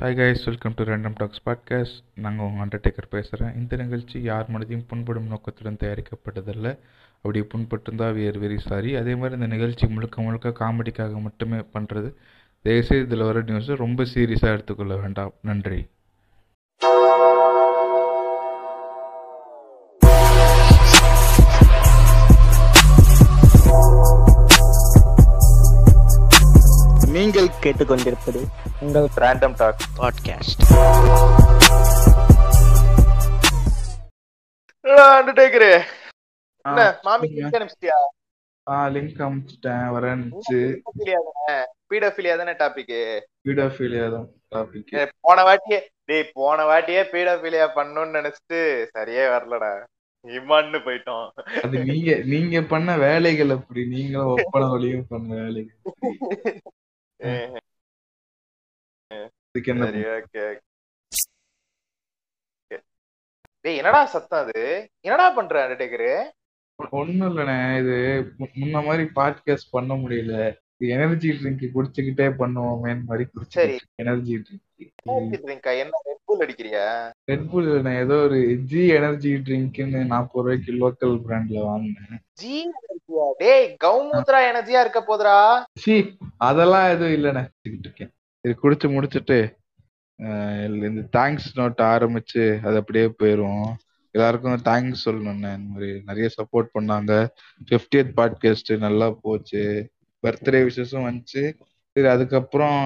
Hi guys welcome to random talks podcast நாங்கள் உங்கள் Undertaker பேசுகிறேன் இந்த நிகழ்ச்சி யார் மனதையும் புண்படும் நோக்கத்துடன் தயாரிக்கப்பட்டதில்ல. அப்படி புண்பட்டிருந்தால் வேர் வெரி சாரி அதே மாதிரி இந்த நிகழ்ச்சி முழுக்க முழுக்க காமெடிக்காக மட்டுமே பண்ணுறது தயவுசெய்து இதில் வர நியூஸை ரொம்ப சீரியஸாக எடுத்துக்கொள்ள வேண்டாம். நன்றி. கேட்டுக்கொண்டிருப்பது உங்கள் ரேண்டம் டாக் பாட்காஸ்ட் அண்டர்டேக்கரு என்ன மாமி கிட்ட அனுப்பிச்சிட்டியா? ஆ லிங்க் வரேன்ச்சு பீடோஃபிலியா தானே? டாபிக் வீடோஃபீலியா தான் டாபிக் போன வாட்டியே டேய் போன வாட்டியே பீடோஃபிலியா பண்ணணும்னு நினைச்சிட்டு சரியே வரலடா. இம்மான்னு போயிட்டோம். அது நீங்க நீங்க பண்ண வேலைகள் அப்படி. நீங்களும் ஒப்பன வழியும் பண்ண வேலைகள். சரி ஓகே டேய் என்னடா சத்தம் அது? என்னடா பண்ற அண்டர்டேக்கரு ஒண்ணும் இல்லண்ணே இது முன்ன மாதிரி பாட்காஸ்ட் பண்ண முடியல. எனர்ஜி ட்ரிங்க் குடிச்சுக்கிட்டே பண்ணுவோமேன்னு மாதிரி சரி. எனர்ஜி ட்ரிங்க் என்ன ரெட் புல் அடிக்கிறியா? ரெட்புல் நான் ஏதோ ஒரு ஜி எனர்ஜி ட்ரிங்க்னு நாற்பது ரூபாய்க்கு லோக்கல் பிராண்ட்ல வாங்கினேன். ஜி எனர்ஜியா டேய் கௌமூத்ரா எனர்ஜியா இருக்க போதுடா. சி அதெல்லாம் எதுவும் இல்லைண்ணே. இருக்கேன். இது குடிச்சு முடிச்சுட்டு இந்த தேங்க்ஸ் நோட் ஆரம்பிச்சு அது அப்படியே போயிரும். எல்லாருக்கும் தேங்க்ஸ் சொல்லணும்ண்ணே. இந்த மாதிரி நிறைய சப்போர்ட் பண்ணாங்க. 50th பாட்காஸ்ட் நல்லா போச்சு. பர்த்டே விஷஸும் வந்துச்சு. சரி அதுக்கப்புறம்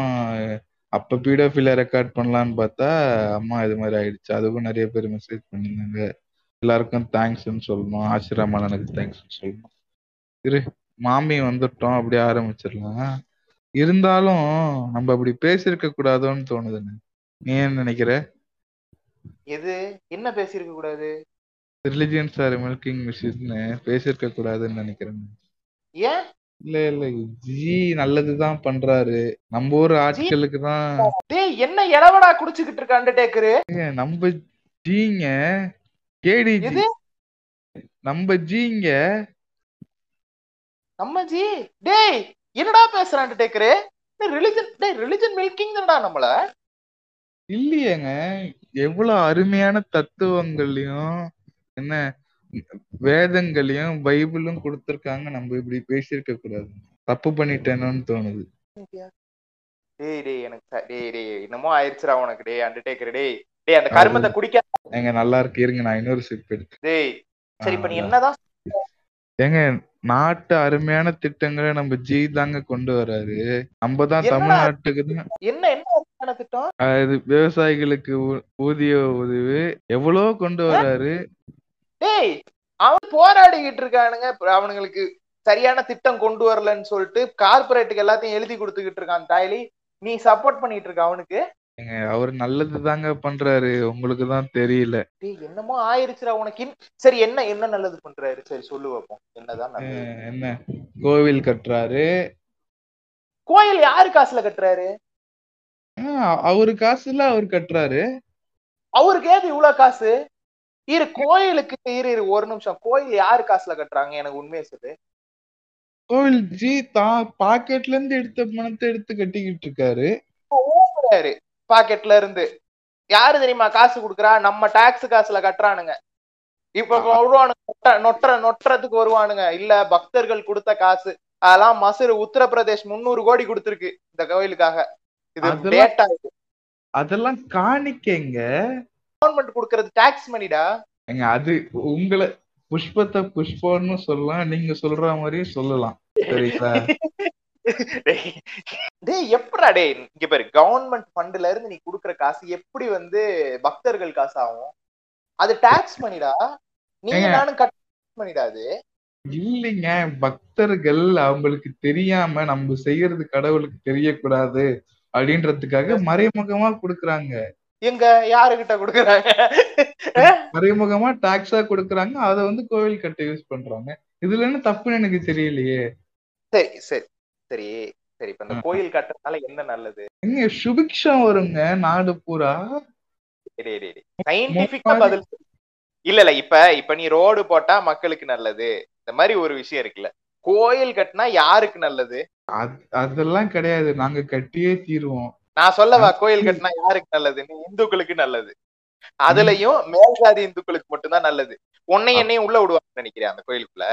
அப்ப பீடோஃபில ரெக்கார்ட் பண்ணலான்னு பார்த்தா அம்மா இது மாதிரி ஆயிடுச்சு. அதுக்கும் நிறைய பேர் மெசேஜ் பண்ணியிருந்தாங்க. எல்லாருக்கும் தேங்க்ஸ்ன்னு சொல்லணும். ஆசிரமானனுக்கு தேங்க்ஸ்ன்னு சொல்லணும். இரு மாமி வந்துட்டோம். அப்படியே ஆரம்பிச்சிடலாம். இருந்தாலும் நம்ம அப்படி பேசியிருக்க கூடாதோன்னு தோணுதுண்ணே. நீ என்ன நினைக்கிற? எது? என்ன பேசியிருக்க கூடாது? ரிலிஜியன்ஸ் ஆர் மில்கிங் மிஷின்னு பேசியிருக்க கூடாதுன்னு நினைக்கிறேன். ஏன்? இல்ல இல்ல. ஜி நல்லதுதான் பண்றாரு. நம்ம ஊர் ஆட்களுக்கு தான் டேய் என்ன இளவடா குடிச்சுக்கிட்டு இருக்க அண்டர்டேக்கரு நம்ம ஜீங்க எது? நம்ம ஜீங்க. நம்ம ஜி? டேய் என்னடா பேசுற அண்டர்டேக்கரு ரிலிஜன் டேய் ரிலிஜன் மில்கிங் தானடா நம்மள? இல்லையேங்க. எவ்வளவு அருமையான தத்துவங்களையும் என்ன வேதங்களையும் பைபிளும் கொடுத்திருக்காங்க. நம்ம இப்படி பேசியிருக்க கூடாது. தப்பு பண்ணிட்டேனோன்னு தோணுது. டேய் டேய் எனக்கு டேய் டேய் என்னமோ ஆயிருச்சுடா உனக்கு. டேய் அண்டர்டேக்கர் டேய். டேய் அந்த கருமத்தை குடிக்க. ஏங்க நல்லா இருக்கு. இருங்க நான் இன்னொரு சிப் எடுத்து. டேய் சரி இப்ப நீ என்னதான் ஏங்க நாட்டு அருமையான திட்டங்களை நம்ம ஜி தாங்க கொண்டு வராரு. நம்ம தான்? தமிழ்நாட்டுக்கு தான். என்ன என்ன திட்டம்? விவசாயிகளுக்கு ஊதிய உதவி. எவ்வளோ கொண்டு வராரு. டேய் அவன் போராடிக்கிட்டு இருக்கானுங்க. அவனுங்களுக்கு சரியான திட்டம் கொண்டு வரலன்னு சொல்லிட்டு கார்பரேட்டுக்கு எல்லாத்தையும் எழுதி கொடுத்துக்கிட்டு இருக்கான் தாய்லி. நீ சப்போர்ட் பண்ணிட்டு இருக்க அவனுக்கு. அவர் நல்லது தாங்க பண்றாரு. உங்களுக்கு தான் தெரியல. என்னமோ ஆயிருச்சுடா உனக்கு. சரி என்ன என்ன நல்லது பண்றாரு? சரி சொல்லு வைப்போம் என்னதான் என்ன? கோவில் கட்டுறாரு. கோயில் யாரு காசுல கட்டுறாரு? அவரு காசுல அவர் கட்டுறாரு. அவருக்கு ஏது இவ்வளவு காசு? இரு கோயிலுக்கு இரு இரு ஒரு நிமிஷம். கோயில் யாரு காசுல கட்டுறாங்க? எனக்கு உண்மையை சொல்லு. கோவில் ஜி தான் பாக்கெட்ல இருந்து எடுத்த பணத்தை எடுத்து கட்டிக்கிட்டு இருக்காரு. ஊம்புறாரு பாக்கெட்ல இருந்து. யாரு தெரியுமா காசு குடுக்குறா? நம்ம டாக்ஸ் காசுல கட்டுறானுங்க. இப்ப வருவானுங்க நொட்ட- நொட்டுற நொட்டுறதுக்கு வருவானுங்க. இல்ல பக்தர்கள் கொடுத்த காசு. அதெல்லாம் மசூர் உத்தரப்பிரதேஷ் முந்நூறு கோடி கொடுத்திருக்கு இந்த கோயிலுக்காக. இது டேட்டா அதெல்லாம் காணிக்கைங்க. கவர்மெண்ட் கொடுக்கறது டாக்ஸ் மணிடா அது உங்களை புஷ்பத்தை புஷ்பம்னு சொல்லலாம் நீங்க சொல்ற மாதிரியும் சொல்லலாம். சரிங்களா? டேய் எப்படிடா டேய் இங்க பாரு கவர்மெண்ட் ஃபண்ட்ல இருந்து நீ குடுக்குற காசு எப்படி வந்து பக்தர்கள் காசு ஆகும் அது டாக்ஸ் மணிடா நீங்க. நானும் கட் பண்ணிடா அது? இல்லைங்க பக்தர்கள் அவங்களுக்கு தெரியாம நம்ம செய்யறது கடவுளுக்கு தெரியக்கூடாது அப்படின்றதுக்காக மறைமுகமா கொடுக்கறாங்க. எங்க யாருகிட்ட குடுக்குறாங்க? மறைமுகமா டாக்ஸா கொடுக்கறாங்க. அதை வந்து கோவில் கட்ட யூஸ் பண்றாங்க. இதுல என்ன தப்புன்னு எனக்கு தெரியலையே. சரி சரி சரி சரி. இப்ப இந்த கோயில் கட்டுறதுனால என்ன நல்லது? எங்க சுபிக்ஷம் வருங்க நாடு பூரா. சயின்டிபிக்கா பதில். இல்ல இல்ல. இப்ப இப்ப நீ ரோடு போட்டா மக்களுக்கு நல்லது. இந்த மாதிரி ஒரு விஷயம் இருக்குல்ல. கோயில் கட்டினா யாருக்கு நல்லது? அத்- அதெல்லாம் கிடையாது. நாங்க கட்டியே தீருவோம். நான் சொல்லவா கோயில் கட்டினா யாருக்கு நல்லது? இந்துக்களுக்கு நல்லது. அதுலயும் மேல் ஜாதி இந்துக்களுக்கு மட்டும்தான் நல்லது. உன்னை என்னையும் உள்ள விடுவாங்கன்னு நினைக்கிறேன் அந்த கோயிலுக்குள்ள?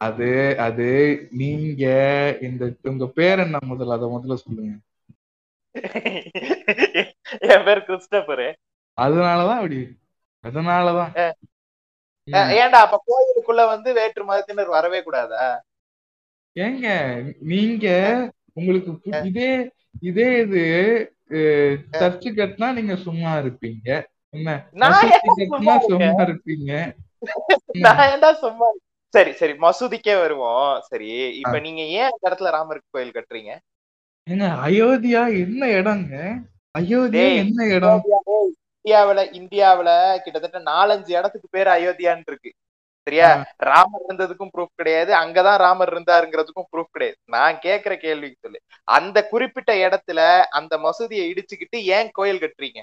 அது அது நீங்க இந்த உங்க பேர் என்ன முதல்ல? அத முதல்ல சொல்லுங்க. என் பேர் கிறிஸ்டபரு. அதனாலதான் அப்படி. அதனாலதான். ஏன்டா அப்ப கோயிலுக்குள்ள வந்து வேற்று மதத்தினர் வரவே கூடாதா? ஏங்க நீங்க உங்களுக்கு இதே இதே இது சர்ச்சு கட்டினா நீங்க சும்மா இருப்பீங்க. என்ன? கட்டினா சும்மா இருப்பீங்க. சும்மா சரி சரி மசூதிக்கே வருவோம். சரி இப்ப நீங்க ஏன் அந்த இடத்துல ராமர் கோயில் கட்டுறீங்க? ஏங்க அயோத்தியா என்ன இடங்க? அயோத்தியா என்ன இடம்? இந்தியாவுல இந்தியாவுல கிட்டத்தட்ட நாலஞ்சு இடத்துக்கு பேர் அயோத்தியான்னு இருக்கு. சரியா? ராமர் இருந்ததுக்கும் ப்ரூஃப் கிடையாது. அங்கதான் ராமர் இருந்தாருங்கிறதுக்கும் ப்ரூஃப் கிடையாது. நான் கேக்குற கேள்விக்கு சொல்லு. அந்த குறிப்பிட்ட இடத்துல அந்த மசூதியை இடிச்சுக்கிட்டு ஏன் கோயில் கட்டுறீங்க?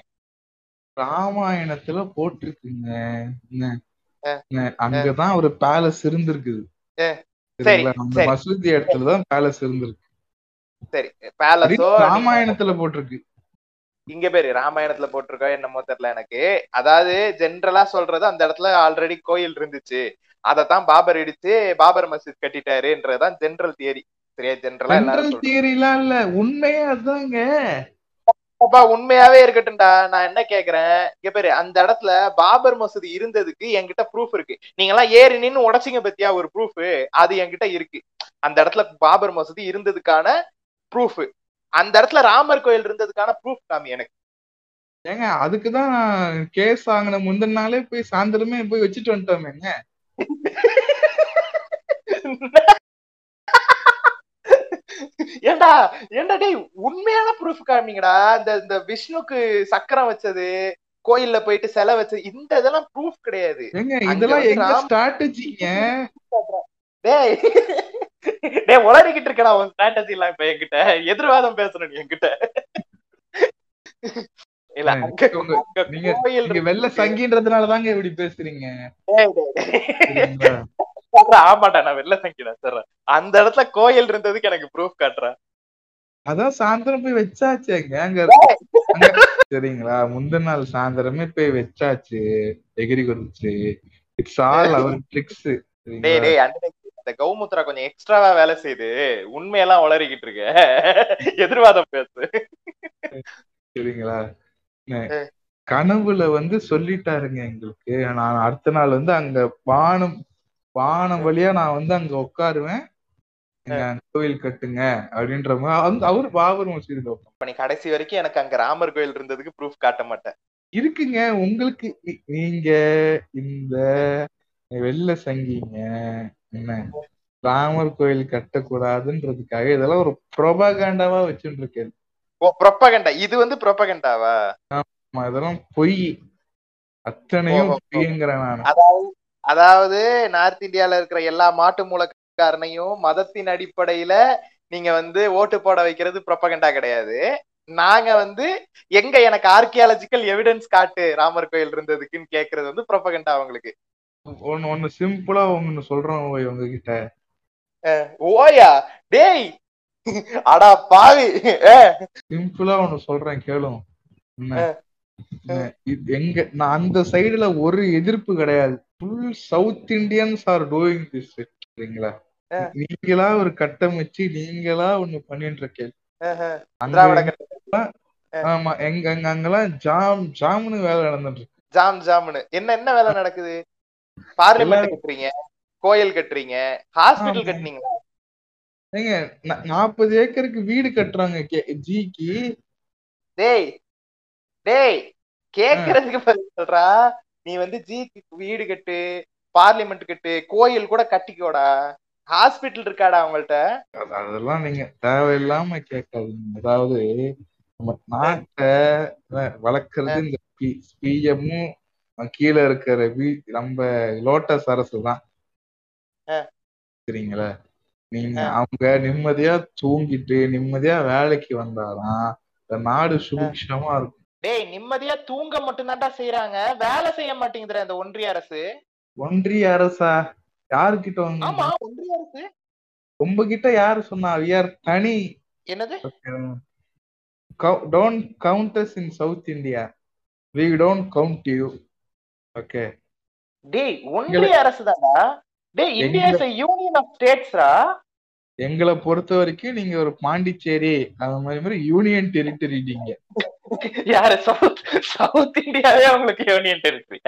ராமாயணத்துல போட்டிருக்குங்க. அங்கதான் ஒரு பேலஸ் இருந்திருக்குது. மசூதி இடத்துலதான் பேலஸ் இருந்திருக்கு. சரி. பேலஸோ ராமாயணத்துல போட்டிருக்கு. இங்க பேரு ராமாயணத்துல போட்டிருக்கோ என்னமோ தெரியல எனக்கு. அதாவது ஜென்ரலா சொல்றது அந்த இடத்துல ஆல்ரெடி கோயில் இருந்துச்சு. அதத்தான் பாபர் இடிச்சு பாபர் மசூத் கட்டிட்டாருன்றதுதான் ஜென்ரல் தியரி சரியா ஜென்ரலா எல்லாரும். தியரிலாம் இல்ல. உண்மையே அதாங்க அப்பா உண்மையாவே இருக்கட்டும்டா. நான் என்ன கேக்குறேன்? இங்க பேரு அந்த இடத்துல பாபர் மசூதி இருந்ததுக்கு என்கிட்ட ப்ரூஃப் இருக்கு. நீங்க எல்லாம் ஏறி நின்னு உடைச்சிங்க பத்தியா? ஒரு ப்ரூஃப் அது என்கிட்ட இருக்கு. அந்த இடத்துல பாபர் மசூதி இருந்ததுக்கான ப்ரூஃப் அந்த இடத்துல ராமர் கோயில் இருந்ததுக்கான ப்ரூஃப் காமி எனக்கு. ஏங்க அதுக்குதான் கேஸ் வாங்கின முந்தின நாளே போய் சாயந்தரமே போய் வச்சுட்டு வந்துட்டோமேங்க ஏண்டா ஏண்டா டேய் உண்மையான ப்ரூஃப் காமிங்கடா. இந்த இந்த விஷ்ணுக்கு சக்கரம் வச்சது கோயில்ல போயிட்டு சிலை வச்சது இந்த இதெல்லாம் ப்ரூஃப் கிடையாது. இதெல்லாம் ஸ்ட்ராட்டஜிங்க டேய். டேய் உளறிக்கிட்டு இருக்கடா உன் ஸ்ட்ராட்டஜி எல்லாம் இப்ப என்கிட்ட. எதிர்வாதம் பேசணும் நீ என்கிட்ட. இல்ல நீங்க கோயில் நீங்க வெள்ள சங்கின்றதுனால தாங்க இப்படி பேசுறீங்க. டேய், டேய், டேய். சரிங்களா? சொல்றேன், ஆமாடா நான் வெள்ள சங்கிடா சொல்றேன். அந்த இடத்துல கோயில் இருந்ததுக்கு எனக்கு ப்ரூஃப் காட்டுறேன் அதான் சாயந்தரம் போய் வச்சாச்சுங்க அங்க அங்க சரிங்களா? முந்தின நாள் சாயந்தரமே போய் வச்சாச்சு எகிரி குதிச்சு இட்ஸ் ஆல் அவர் ட்ரிக்ஸ் டேய் டேய் அந்த கௌமுத்ரா கொஞ்சம் எக்ஸ்ட்ராவா வேலை செய்து உண்மையெல்லாம் உளறிக்கிட்டு இருக்க. எதிர்வாதம் பேசு. சரிங்களா. கனவுல வந்து சொல்லிட்டாருங்க எங்களுக்கு. நான் அடுத்த நாள் வந்து அங்க வானம் வானம் வழியா நான் வந்து அங்க உட்காருவேன். கோயில் கட்டுங்க அப்படின்ற மாதிரி அவர் பாபர் மசூதியில நீ கடைசி வரைக்கும் எனக்கு அங்க ராமர் கோயில் இருந்ததுக்கு ப்ரூஃப் காட்ட மாட்டேன். இருக்குங்க உங்களுக்கு நீங்க இந்த வெள்ள சங்கிங்க என்ன? ராமர் கோயில் கட்டக்கூடாதுன்றதுக்காக இதெல்லாம் ஒரு ப்ரொபகண்டாவா வச்சுட்டு இருக்கேன் ஓ ப்ரொப்பகண்டா இது வந்து ப்ரொப்பகண்டாவா ஆமா, இதெல்லாம் பொய். அத்தனையும். பொய்ங்கிறேன் நான். அதாவது அதாவது நார்த் இந்தியால இருக்கிற எல்லா மாட்டு மூலக்காரனையும் மதத்தின் அடிப்படையில நீங்க வந்து ஓட்டு போட வைக்கிறது ப்ரொப்பகண்டா கிடையாது. நாங்க வந்து எங்க எனக்கு ஆர்கியாலஜிக்கல் எவிடன்ஸ் காட்டு ராமர் கோயில் இருந்ததுக்குன்னு கேக்குறது வந்து ப்ரொப்பகண்டா அவங்களுக்கு. ஒன்னு ஒன்னு சிம்பிளா ஒன்னு சொல்றேன் ஓய் உங்ககிட்ட. ஓயா டேய் அடா பாவி சிம்பிளா ஒன்னு சொல்றேன் கேளும். எங்க நான் அந்த சைடுல ஒரு எதிர்ப்பு கிடையாது. Full South Indians are doing this சரிங்களா. நீங்களா ஒரு கட்டமைச்சு நீங்களா ஒண்ணு பண்ணிட்டு இருக்கேன். ஆமா எங்க அங்க அங்கெல்லாம் ஜாம் ஜாம்னு வேலை நடந்துட்டு இருக்கு. ஜாம் ஜாம்னு என்ன என்ன வேலை நடக்குது? பார்லிமெண்ட் கட்டுறீங்க கோயில் கட்டுறீங்க ஹாஸ்பிட்டல் ஆமா. கட்டுனீங்களா? ஏங்க நா- நாற்பது ஏக்கருக்கு வீடு கட்டுறாங்க ஜிக்கு. டேய் டேய் கேக்குறதுக்கு பதில் சொல்றா. நீ வந்து ஜிக்கு வீடு கட்டு பார்லிமெண்ட் கட்டு கோயில் கூட கட்டிக்கோடா. ஹாஸ்பிட்டல் இருக்காடா அவங்கள்ட்ட? அது- அதெல்லாம் நீங்க தேவையில்லாம கேட்காதீங்க. அதாவது நம்ம நாட்டை வளர்க்கறது இந்த பிஎம்மும் கீழே இருக்கிற வி நம்ம லோட்டஸ் அரசு தான். சரிங்களா? நீங்க. அவங்க நிம்மதியா தூங்கிட்டு நிம்மதியா வேலைக்கு வந்தாதான் நாடு சுபிக்ஷமா இருக்கும். டேய் நிம்மதியா தூங்க மட்டும்தான்டா செய்யறாங்க வேலை செய்ய மாட்டேங்குதுடா இந்த ஒன்றிய அரசு. ஒன்றிய அரசா? யாருக்கிட்ட ஆமா ஒன்றிய அரசு. உங்ககிட்ட யாரு சொன்னா? We are தனி. என்னது? Don't count us in South India we don't count you okay. டேய் ஒன்றிய அரசு தானா டேய் இந்தியா இஸ் யூனியன் ஆஃப் ஸ்டேட்ஸ்ரா எங்களை பொறுத்த வரைக்கும் நீங்க ஒரு பாண்டிச்சேரி அந்த மாதிரி மாதிரி யூனியன் டெரிட்டரி நீங்க. யாரு சவுத் சவுத் இந்தியாவே உங்களுக்கு யூனியன் டெரிட்டரி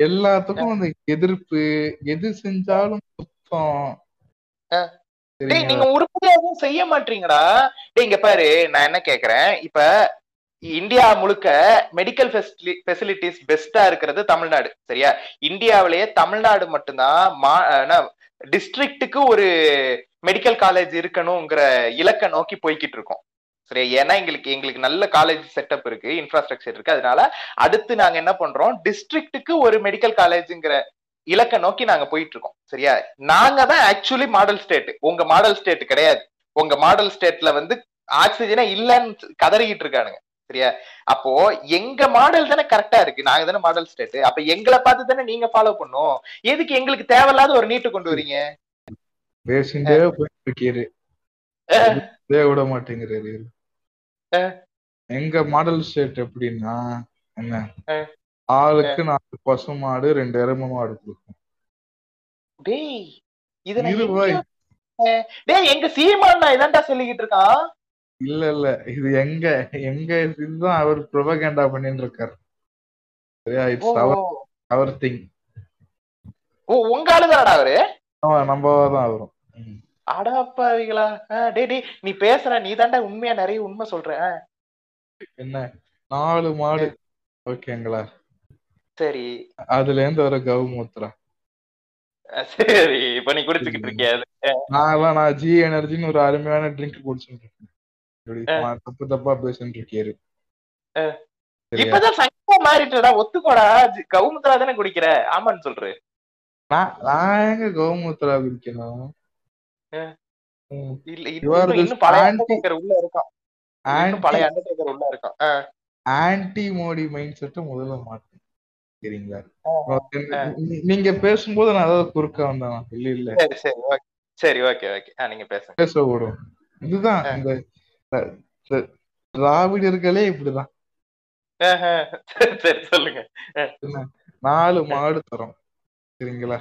எல்லாத்துக்கும் அந்த எதிர்ப்பு எது செஞ்சாலும் சரிங்களா? நீங்க உருப்படியா எதுவும் செய்ய மாட்டீங்கடா. டேய் இங்க பாரு நான் என்ன கேக்குறேன்? இப்ப இந்தியா முழுக்க மெடிக்கல் ஃபெசிலிட்டிஸ் பெஸ்டா இருக்கிறது தமிழ்நாடு சரியா? இந்தியாவிலேயே தமிழ்நாடு மட்டும்தான் மா டிஸ்ட்ரிக்ட்டுக்கு ஒரு மெடிக்கல் காலேஜ் இருக்கணுங்கிற இலக்கை நோக்கி போய்கிட்டு இருக்கோம். சரியா? ஏன்னா எங்களுக்கு எங்களுக்கு நல்ல காலேஜ் செட்டப் இருக்கு இன்ஃப்ராஸ்ட்ரக்சர் இருக்கு. அதனால அடுத்து நாங்க என்ன பண்றோம்? டிஸ்ட்ரிக்ட்டுக்கு ஒரு மெடிக்கல் காலேஜ்ங்கிற இலக்கை நோக்கி நாங்க போயிட்டு இருக்கோம் சரியா? நாங்க தான் ஆக்சுவலி மாடல் ஸ்டேட் உங்க மாடல் ஸ்டேட் கிடையாது. உங்க மாடல் ஸ்டேட்ல வந்து ஆக்சிஜனே இல்லைன்னு கதறிக்கிட்டு இருக்கானுங்க. சரியா? அப்போ எங்க மாடல் தானே கரெக்டா இருக்கு? நாங்க தானே மாடல் ஸ்டேட் அப்ப எங்களை பார்த்து தானே நீங்க ஃபாலோ பண்ணும் எதுக்கு எங்களுக்கு தேவையில்லாத ஒரு நீட்டு கொண்டு வரீங்க? பேசிண்டே போயிட்டு இருக்கீரு விட மாட்டேங்கிறாரு. எங்க மாடல் ஸ்டேட் எப்படின்னா என்ன. ஆளுக்கு நாலு பசு மாடு ரெண்டு எருமை மாடு கொடுக்கும். டேய் இத டேய் எங்க சீமான் இதான்டா சொல்லிக்கிட்டு இருக்கான். இல்ல இல்ல. இது எங்க எங்க இதுதான் அவர் ப்ரொபகேண்டா பண்ணிட்டு இருக்காரு சரியா இட்ஸ் அவர் அவர் திங் ஓ உங்க ஆளுதானடா அவரு? நம்ம தான் வரும் ம். அடாப்பாவிகளா அஹ், டேய் டேய் நீ பேசுற நீ தான்டா உண்மையா நிறைய உண்மை சொல்ற என்ன? நாலு மாடு. ஓகேங்களா? சரி. அதுல இருந்து வர கவுமூத்திரா அஹ், சரி. இப்ப நீ குடிச்சுக்கிட்டு இருக்கியா? நான் நான் ஜி எனர்ஜின்னு ஒரு அருமையான ட்ரிங்க் குடிச்சுட்டு இருக்கேன். இப்படி தப்பு தப்பா பேசிட்டு. சரியா? இப்பதான் மாறிட்டடா ஒத்துக்கோடா கவுமுத்ரா தானே குடிக்கிற? ஆமான்னு சொல்ற. நான் நான் எங்க கவுமூத்திரா குடிக்கணும்? ஆன்டி மோடி மைண்ட் செட்டை முதல்ல மாட்டேன். சரிங்களா? நீங்க பேசும்போது நான் ஏதாவது குறுக்க வந்தேன்? இல்ல இல்ல. சரி சரி ஓகே ஓகே நீங்க பேசுங்க. பேச விடும் இதுதான் இந்த திராவிடர்களே இப்படிதான். சொல்லுங்க. நாலு மாடு தரோம் சரிங்களா?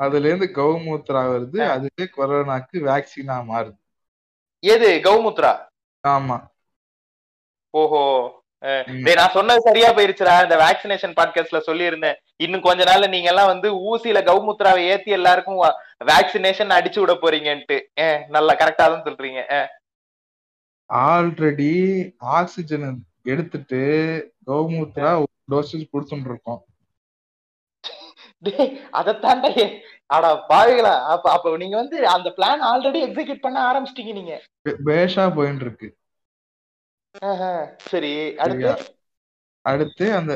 அதுல இருந்து கவுமூத்திரா வருது அதுவே கொரோனாக்கு வேக்சினா மாறுது. எது கௌமுத்ரா? ஆமா. ஓஹோ நான் சொன்னது சரியா போயிருச்சுடா இந்த வேக்சினேஷன் பாட்காஸ்ட்ல சொல்லியிருந்தேன். இன்னும் கொஞ்ச நாள்ல நீங்க எல்லாம் வந்து ஊசியில கௌமுத்ராவை ஏத்தி எல்லாருக்கும் வேக்சினேஷன் அடிச்சு விட போறீங்கன்ட்டு. நல்லா கரெக்டா தான் சொல்றீங்க. ஆல்ரெடி ஆக்சிஜன் எடுத்துட்டு கவுமூத்திரா ஒரு டோசேஜ் கொடுத்துட்டு இருக்கோம் அதைத்தாண்டா. அடா பாவிகளா. அப்ப அப்ப நீங்க வந்து அந்த பிளான் ஆல்ரெடி எக்ஸிக்யூட் பண்ண ஆரம்பிச்சிட்டீங்க நீங்க. பேஷா போயிட்டு இருக்கு சரி அடுத்து? அடுத்து அந்த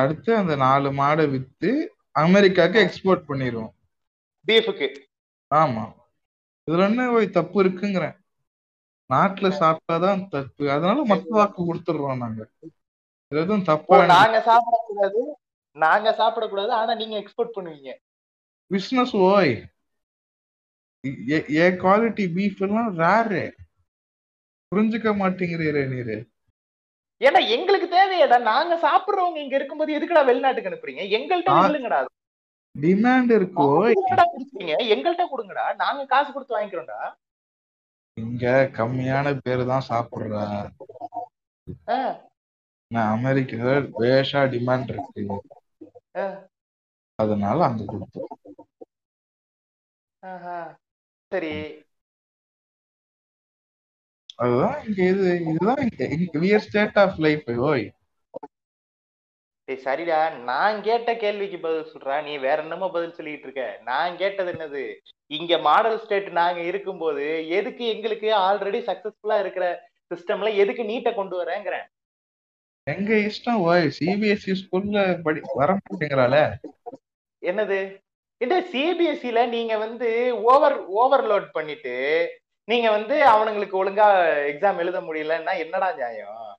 அடுத்து அந்த நாலு மாடை வித்து அமெரிக்காக்கு எக்ஸ்போர்ட் பண்ணிடுவோம் பீஃபுக்கு. ஆமா. இதுல என்ன தப்பு இருக்குங்கிறேன். நாட்டுல சாப்பிட்டாதான் தப்பு. அதனால மத்த வாக்கு கொடுத்துடுறோம் நாங்க. எதுவும் தப்பா நாங்க சாப்பிடக்கூடாது நாங்க சாப்பிடக்கூடாது ஆனா நீங்க எக்ஸ்போர்ட் பண்ணுவீங்க. பிசினஸ் ஓய். ஏ- குவாலிட்டி பீஃப் எல்லாம் ரேரு புரிஞ்சுக்க மாட்டேங்கிறீரே நீரு. ஏன்னா எங்களுக்கு தேவையாடா. நாங்க சாப்பிடுறவங்க இங்க இருக்கும்போது எதுக்குடா வெளிநாட்டுக்கு அனுப்புறீங்க? எங்கள்கிட்ட இல்லைங்கடா டிமாண்ட் இருக்கு எங்கள்கிட்ட கொடுங்கடா. நாங்க காசு கொடுத்து வாங்கிக்கிறோம்டா. இங்க கம்மியான பேரு தான் சாப்பிடுறா. ஆ, நான் அமெரிக்கா வேஷா டிமாண்ட் இருக்கு. ஆ, அதனால அங்க கொடுத்தோம். ஆஹா. சரி. அதுதான் இங்க இது இதுதான் வியர் ஸ்டேட் ஆஃப் லைஃப் ஓய். சரிடா. நான் கேட்ட கேள்விக்கு பதில் சொல்றா. நீ வேற என்னமோ பதில் சொல்லிட்டு இருக்க. நான் கேட்டது என்னது? இங்க மாடல் ஸ்டேட் நாங்க இருக்கும்போது எதுக்கு எங்களுக்கு ஆல்ரெடி சக்சஸ்ஃபுல்லா இருக்கிற சிஸ்டம்ல எதுக்கு நீட்டை கொண்டு வரேங்கிறேன்? எங்க இஷ்டம்? ஓய் சிபிஎஸ்இ ஸ்கூல்ல படி வர மாட்டேங்கிறாள என்னது? இந்த சிபிஎஸ்சில நீங்க வந்து ஓவர் ஓவர்லோட் பண்ணிட்டு நீங்க வந்து அவனுங்களுக்கு ஒழுங்கா எக்ஸாம் எழுத முடியலன்னா என்னடா நியாயம்.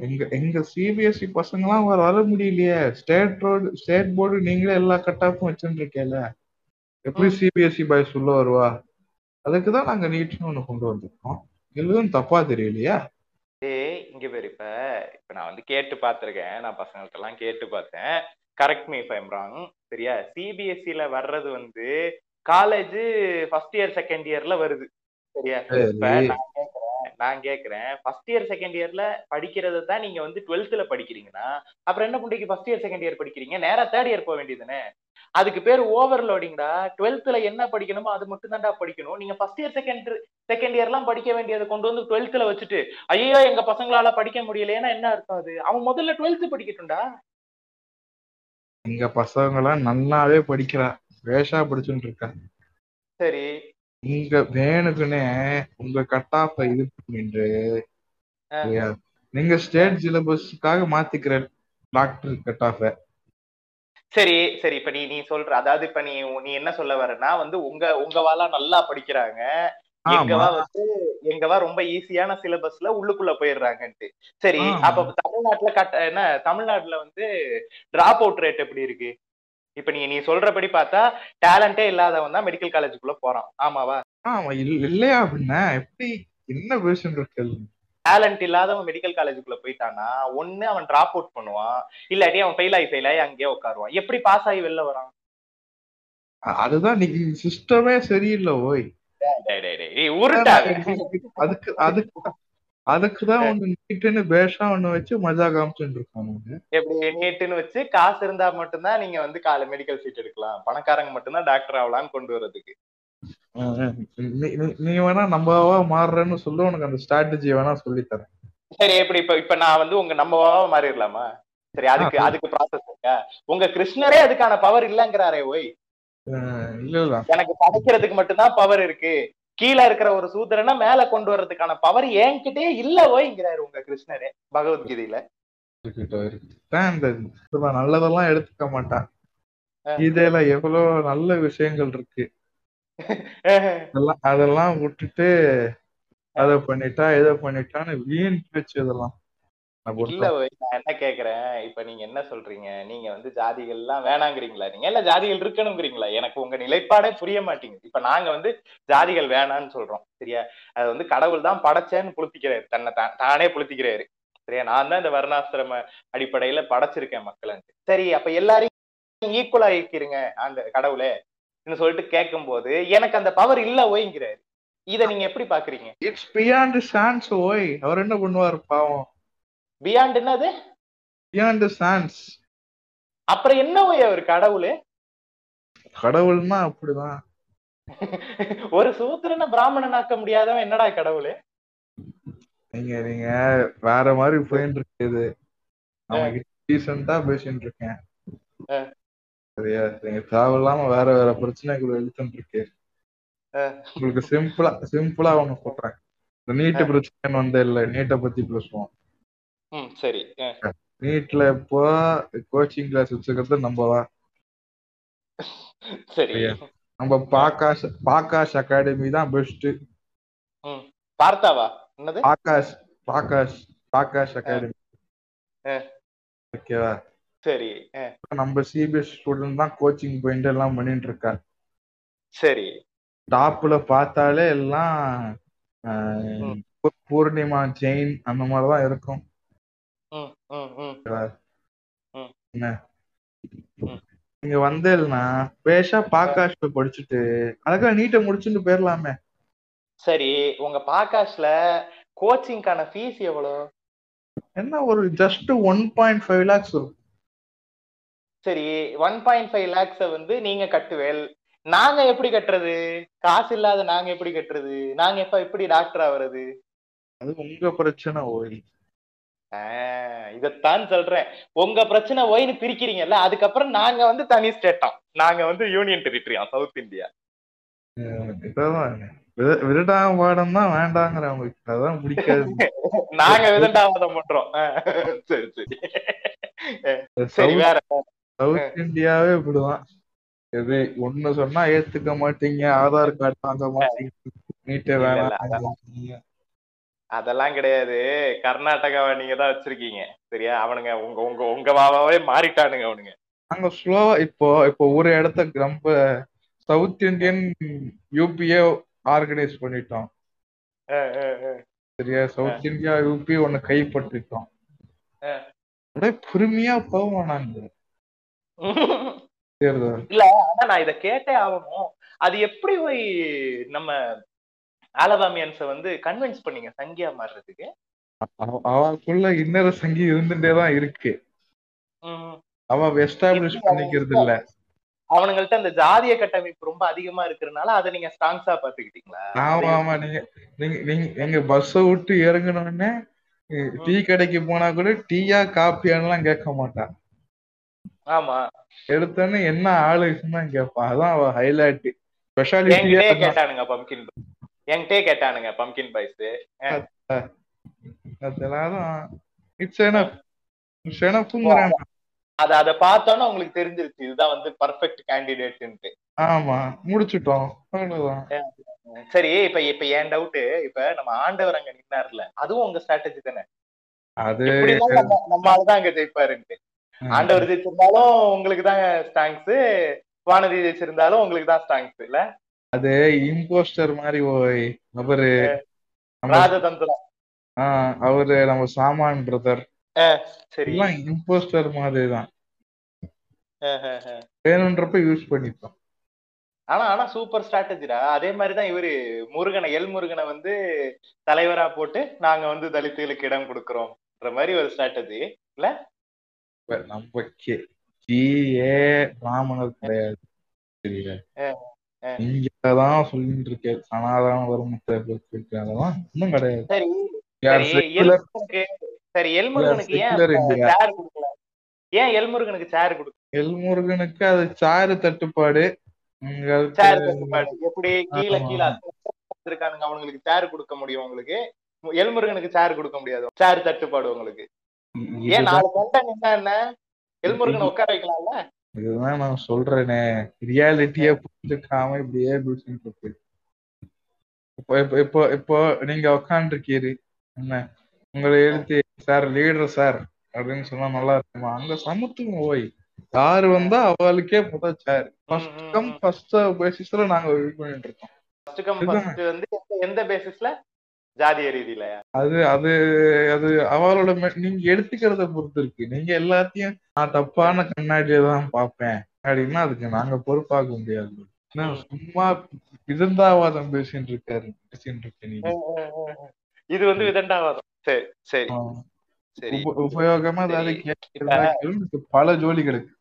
எங்க எங்க சிபிஎஸ்இ பசங்கலாம் வர வர முடியலையே. ஸ்டேட் போர்டு ஸ்டேட் போர்டு நீங்களே எல்லா கட் ஆஃபும் வச்சுட்டு இருக்கேல எப்படி சிபிஎஸ்இ பாய்ஸ் உள்ள வருவா? அதுக்கு தான் நாங்க நீட்னு ஒண்ணு கொண்டு வந்திருக்கோம். எதுவும் தப்பா தெரியலையா? ஏய் இங்க பேர் இப்ப. இப்ப நான் வந்து கேட்டு பார்த்திருக்கேன். நான் பசங்கள்ட்ட எல்லாம் கேட்டு பார்த்தேன். Correct me if I'm wrong சரியா? சிபிஎஸ்சில வர்றது வந்து காலேஜ் ஃபர்ஸ்ட் இயர் செகண்ட் இயர்ல வருது. சரியா? இப்ப நான் கேக்குறேன் நான் கேக்குறேன். ஃபர்ஸ்ட் இயர் செகண்ட் இயர்ல படிக்கிறத தான் நீங்க வந்து டுவெல்த்ல படிக்கிறீங்கன்னா அப்புறம் என்ன பண்றீங்க ஃபர்ஸ்ட் இயர் செகண்ட் இயர் படிக்கிறீங்க? நேரா தேர்ட் இயர் போக வேண்டியதுதானே? அதுக்கு பேர் ஓவர்லோடிங்டா டுவெல்த்ல என்ன படிக்கணுமோ அது மட்டும் தான்டா படிக்கணும். நீங்க ஃபர்ஸ்ட் இயர் செகண்ட் செகண்ட் இயர்லாம் படிக்க வேண்டியதை கொண்டு வந்து டுவெல்த்ல வச்சுட்டு ஐயோ எங்க பசங்களால படிக்க முடியலைன்னா என்ன அர்த்தம் அது? அவன் முதல்ல டுவெல்த் படிக்கட்டும்டா. எங்க பசங்களாம் நல்லாவே படிக்கிறா. வேஷா படிச்சுட்டு இருக்கா. சரி. இங்க வேணுக்குன்னே உங்க கட் ஆஃப் இது பண்ணிட்டு? நீங்க ஸ்டேட் சிலபஸ்க்காக மாத்திக்கிற டாக்டர் கட் ஆஃப் சரி சரி இப்ப நீ நீ சொல்ற அதாவது இப்ப நீ நீ என்ன சொல்ல வரனா வந்து உங்க உங்க வாலா நல்லா படிக்கிறாங்க. எங்கவா வந்து எங்கவா ரொம்ப ஈஸியான சிலபஸ்ல உள்ளுக்குள்ள போயிடுறாங்கன்ட்டு. சரி. அப்ப தமிழ்நாட்டுல கட்ட என்ன தமிழ்நாட்டுல வந்து டிராப் அவுட் ரேட் எப்படி இருக்கு? இப்ப நீ நீ சொல்றபடி பார்த்தா டேலண்டே இல்லாதவன் தான் மெடிக்கல் காலேஜுக்குள்ள போறான். ஆமாவா? ஆமா இல்ல- இல்லையா அப்படின்னா எப்படி என்ன பேஷன் இருக்கு டேலண்ட் இல்லாதவன் மெடிக்கல் காலேஜுக்குள்ள போயிட்டானா ஒண்ணு அவன் டிராப் அவுட் பண்ணுவான் இல்லாட்டி அவன் ஃபெயில் ஆகி ஃபெயில் ஆகி அங்கேயே உட்காருவான். எப்படி பாஸ் ஆகி வெளில வரான்? அதுதான் நீ சிஸ்டமே சரியில்லை ஓய். அதுக்கு அதுக்கு அதுக்குதான் ஒண்ணு நீட்டுன்னு பேஷா ஒண்ணு வச்சு மஜா காமிச்சுட்டு இருக்கானுங்க எப்படி நீட்டுன்னு வச்சு காசு இருந்தா மட்டும்தான் நீங்க வந்து கால மெடிக்கல் சீட் எடுக்கலாம். பணக்காரங்க மட்டும்தான் டாக்டர் ஆகலாம்னு கொண்டு வர்றதுக்கு. நீ- வேணா நம்மவா மாறுறேன்னு சொல்லு உனக்கு அந்த ஸ்ட்ராட்டஜி வேணா சொல்லி தரேன் சரி எப்படி இப்ப இப்ப நான் வந்து உங்க நம்மவா மாறிடலாமா? சரி அதுக்கு. அதுக்கு ப்ராசஸ் இருக்கா? உங்க கிருஷ்ணரே அதுக்கான பவர் இல்லங்கிறாரே ஓய். இல்ல எனக்கு படைக்கிறதுக்கு மட்டும்தான் பவர் இருக்கு. கீழே இருக்கிற ஒரு சூத்திரனை மேல கொண்டு வர்றதுக்கான பவர் என்கிட்டயே இல்ல ஓய்ங்கிறாரு உங்க கிருஷ்ணரே பகவத்கீதையில. நல்லதெல்லாம் எடுத்துக்க மாட்டான். இதுல எவ்வளவு நல்ல விஷயங்கள் இருக்கு. அதெல்லாம் விட்டுட்டு அதை பண்ணிட்டா இதை பண்ணிட்டான்னு வீண் பேச்சு இதெல்லாம். இல்ல நான் என்ன கேக்குறேன்? இப்ப நீங்க என்ன சொல்றீங்க? நீங்க வந்து ஜாதிகள் எல்லாம் வேணாங்கிறீங்களா நீங்க? இல்ல ஜாதிகள் இருக்கணுங்கிறீங்களா? எனக்கு உங்க நிலைப்பாடே புரிய மாட்டேங்குது. இப்ப நாங்க வந்து ஜாதிகள் வேணாம்னு சொல்றோம். சரியா? அது வந்து கடவுள் தான் படைச்சேன்னு புளுத்திக்கிறாரு தன்னை தான் தானே புளுத்திக்கிறாரு சரியா? நான் தான் இந்த வர்ணாசிரம அடிப்படையில படைச்சிருக்கேன் மக்களுக்கு சரி அப்ப எல்லாரையும் ஈக்குவலா ஆக்கிருங்க அந்த கடவுளே சொல்லிட்டு கேட்கும்போது எனக்கு அந்த பவர் இல்ல ஓய்ங்கிறாரு. இத நீங்க எப்படி பாக்குறீங்க? இட்ஸ் பியாண்ட் சான்ஸ் ஓய். அவர் என்ன பண்ணுவார்? பாவம். பியாண்ட் என்னது? பியாண்ட் சான்ஸ் அப்புறம் என்ன ஓய் அவர் கடவுளு? கடவுள்னா அப்படிதான். ஒரு சூத்திரனை பிராமணன் ஆக்க முடியாதவன் என்னடா கடவுளு? நீங்க நீங்க வேற மாதிரி போயிட்டு இருக்குது. டீசெண்டா பேசிட்டு இருக்கேன். சரியா? நீங்க தேவையில்லாம வேற வேற பிரச்சனைகள் எழுத்துட்டு இருக்கு. உங்களுக்கு சிம்பிளா சிம்பிளா ஒண்ணு சொல்றேன். நீட்டு பிரச்சனை வந்த இல்ல நீட்டை பத்தி பேசுவோம். சரி. நீட்ல இப்போ கோச்சிங் கிளாஸ் வச்சுக்கிறது நம்மவா சரி. நம்ம பாக்காஷ் பாக்காஷ் அகாடமி தான் பெஸ்ட் பார்த்தாவா? என்னது? பாக்காஷ் பாக்காஷ் பாக்காஷ் அகாடமி. ஓகேவா சரி நம்ம சிபிஎஸ் ஸ்டூடெண்ட் தான் கோச்சிங் போயிட்டு எல்லாம் பண்ணிட்டு இருக்கா சரி. டாப்ல பார்த்தாலே எல்லாம் பூர்ணிமா ஜெயின் அந்த மாதிரிதான் இருக்கும் ம் ம் ம் ம். என்ன? ம். நீங்க வந்தேன்னா பேஷா பாக்காஷ்ல படிச்சுட்டு அழகா நீட்டை முடிச்சுட்டு போயிடலாமே சரி உங்க பாக்காஷ்ல கோச்சிங்கான ஃபீஸ் எவ்வளவு? என்ன ஒரு just one point five lakhs இருக்கும் சரி ஒன் பாயிண்ட் ஃபைவ் லேக்ஸ வந்து நீங்க கட்டுவேல். நாங்க எப்படி கட்டுறது? காசு இல்லாத நாங்க எப்படி கட்டுறது? நாங்க எப்ப எப்படி டாக்டர் ஆகுறது அது உங்க பிரச்சனை ஓய் இதத்தான் சொல்றேன். உங்க பிரச்சனை ஒயின்னு பிரிக்கிறீங்கல்ல அதுக்கப்புறம் நாங்க வந்து தனி ஸ்டேட்டாம் நாங்க வந்து யூனியன் டெரிட்டரியா சவுத் இந்தியா விருடாவாடம் தான் வேண்டாங்கிறவங்களுக்கு அதான் பிடிக்காது. நாங்க விதண்டாவாதம் பண்றோம். சரி சரி. சரி வேற சவுத் இந்தியாவே இப்படிதான் எது ஒண்ணு சொன்னா ஏத்துக்க மாட்டீங்க ஆதார் கார்டு வாங்க மாட்டீங்க நீட்டே வேணாம். அதெல்லாம் கிடையாது. கர்நாடகாவை நீங்க தான் வச்சிருக்கீங்க. சரியா? அவனுங்க உங்க உங்க உங்க வாவாவே மாறிட்டானுங்க அவனுங்க. நாங்க ஸ்லோவா இப்போ இப்போ ஒரு இடத்த ரொம்ப சவுத் இந்தியன் யூபிஏ ஆர்கனைஸ் பண்ணிட்டோம். சரியா? சவுத் இந்தியா யூபி ஒன்னு கைப்பற்றிட்டோம். பொறுமையா தேர்தல் இல்ல ஆனா நான் இத கேட்டே ஆகணும். அது எப்படி போய் நம்ம ஆலபாமியன்ஸ வந்து கன்வின்ஸ் பண்ணீங்க சங்கியா மாறுறதுக்கு? அவ- அவளுக்குள்ள இன்னொரு சங்கி இருந்துட்டே தான் இருக்கு. ம். அவ எஸ்டாப்ளிஷ் பண்ணிக்கிறது இல்ல. அவனுங்கள்ட்ட அந்த ஜாதிய கட்டமைப்பு ரொம்ப அதிகமா இருக்கிறதுனால அதை நீங்க ஸ்ட்ராங்ஸா பாத்துக்கிட்டீங்களா ஆமா ஆமா. நீங்க நீங்க நீங்க எங்க பஸ்ஸ விட்டு இறங்கினோடனே டீ கடைக்கு போனா கூட டீயா காப்பியான்லாம் கேட்க மாட்டா. ஆமா. எடுத்தோடனே என்ன ஆளுன்னு கேட்பான் அதான் அவ ஹைலைட் ஸ்பெஷாலிட்டியா கேட்டானுங்க பம்கின் என்கிட்டயே கேட்டானுங்க பம்கின் பாய்ஸ் அதெல்லாம் இட்ஸ் எனஃப் இட்ஸ் அத அத பார்த்தோன்னா உங்களுக்கு தெரிஞ்சிருச்சு. இதுதான் வந்து பர்ஃபெக்ட் கேண்டிடேட்ன்ட்டு ஆமா முடிச்சிட்டோம். சரி இப்ப இப்ப என் டவுட் இப்ப நம்ம ஆண்டவர் அங்க நின்னார்ல அதுவும் உங்க ஸ்ட்ராட்டஜி தானே? அது நம்ம ஆளுதான் அங்க ஜெயிப்பாருன்ட்டு. ஆண்டவர் ஜெயிச்சிருந்தாலும் உங்களுக்கு தான் ஸ்டாங்ஸ் வானதி ஜெயிச்சிருந்தாலும் உங்களுக்கு தான் ஸ்டாங்ஸ் இல்ல? அது இம்போஸ்டர் மாதிரி ஓய் அவரு ராஜதந்திரம் ஆஹ் அவரு நம்ம சாமான் பிரதர் சரி. இம்போஸ்டர் மாதிரி தான். வேணுன்றப்ப யூஸ் பண்ணிப்போம். ஆனா ஆனா சூப்பர் ஸ்ட்ராட்டஜிடா அதே மாதிரிதான் இவரு முருகனை எல் முருகனை வந்து தலைவரா போட்டு நாங்க வந்து தலித்துகளுக்கு இடம் கொடுக்கறோம்ன்ற மாதிரி ஒரு ஸ்ட்ராட்டஜி இப்ப நம்ம கே ஜி ஏ ராமனர் கிடையாது இங்கதான் சொல்லிட்டு இருக்கேன். சனாதன அதெல்லாம் இன்னும் கிடையாது. சரி. எல்முருகனுக்கு ஏன் எல்முருகனுக்கு சேர் கொடுக்கல? எல்முருகனுக்கு அது சாரு தட்டுப்பாடு. எப்படி கீழே. கீழே இருக்கானுங்க அவங்களுக்கு சேர் கொடுக்க முடியும் உங்களுக்கு? எல்முருகனுக்கு சேர் கொடுக்க முடியாது. சேர் தட்டுப்பாடு உங்களுக்கு. ஏன் நாலு கண்டன் நின்னா என்ன? எல்முருகனை உட்கார வைக்கலாம்ல? இதுதான் நான் சொல்றேனே. ரியாலிட்டியே புரிஞ்சுக்காம இப்படியே பேசிட்டு இருக்கு இப்போ இப்போ இப்போ இப்போ நீங்க உக்காந்துருக்கீரு. என்ன? உங்களை எழுத்து சார் லீடர் சார் அப்படின்னு சொன்னா நல்லா இருக்குமா? அங்க சமத்துவம் ஓய். யாரு வந்தா அவளுக்கே முதல் சார் ஃபர்ஸ்ட் கம். ஃபர்ஸ்ட் பேசிஸ்ல நாங்க இது பண்ணிட்டு இருக்கோம். First come. ஃபர்ஸ்ட் வந்து எந்த பேசிஸ்ல ஜாதிய ரீதியில. அது அது அது அவளோட நீங்க எடுத்துக்கிறத பொறுத்து இருக்கு. நீங்க எல்லாத்தையும் நான் தப்பான கண்ணாடியை தான் பார்ப்பேன். அப்படின்னா அதுக்கு நாங்க பொறுப்பாக்க முடியாது. சும்மா விதந்தாவாதம் பேசிட்டு இருக்காரு பேசிட்டு இருக்க நீங்க. இது வந்து விதண்டாவாதம் சரி சரி. சரி. உப- உபயோகமா ஏதாவது பல ஜோலிகளுக்கு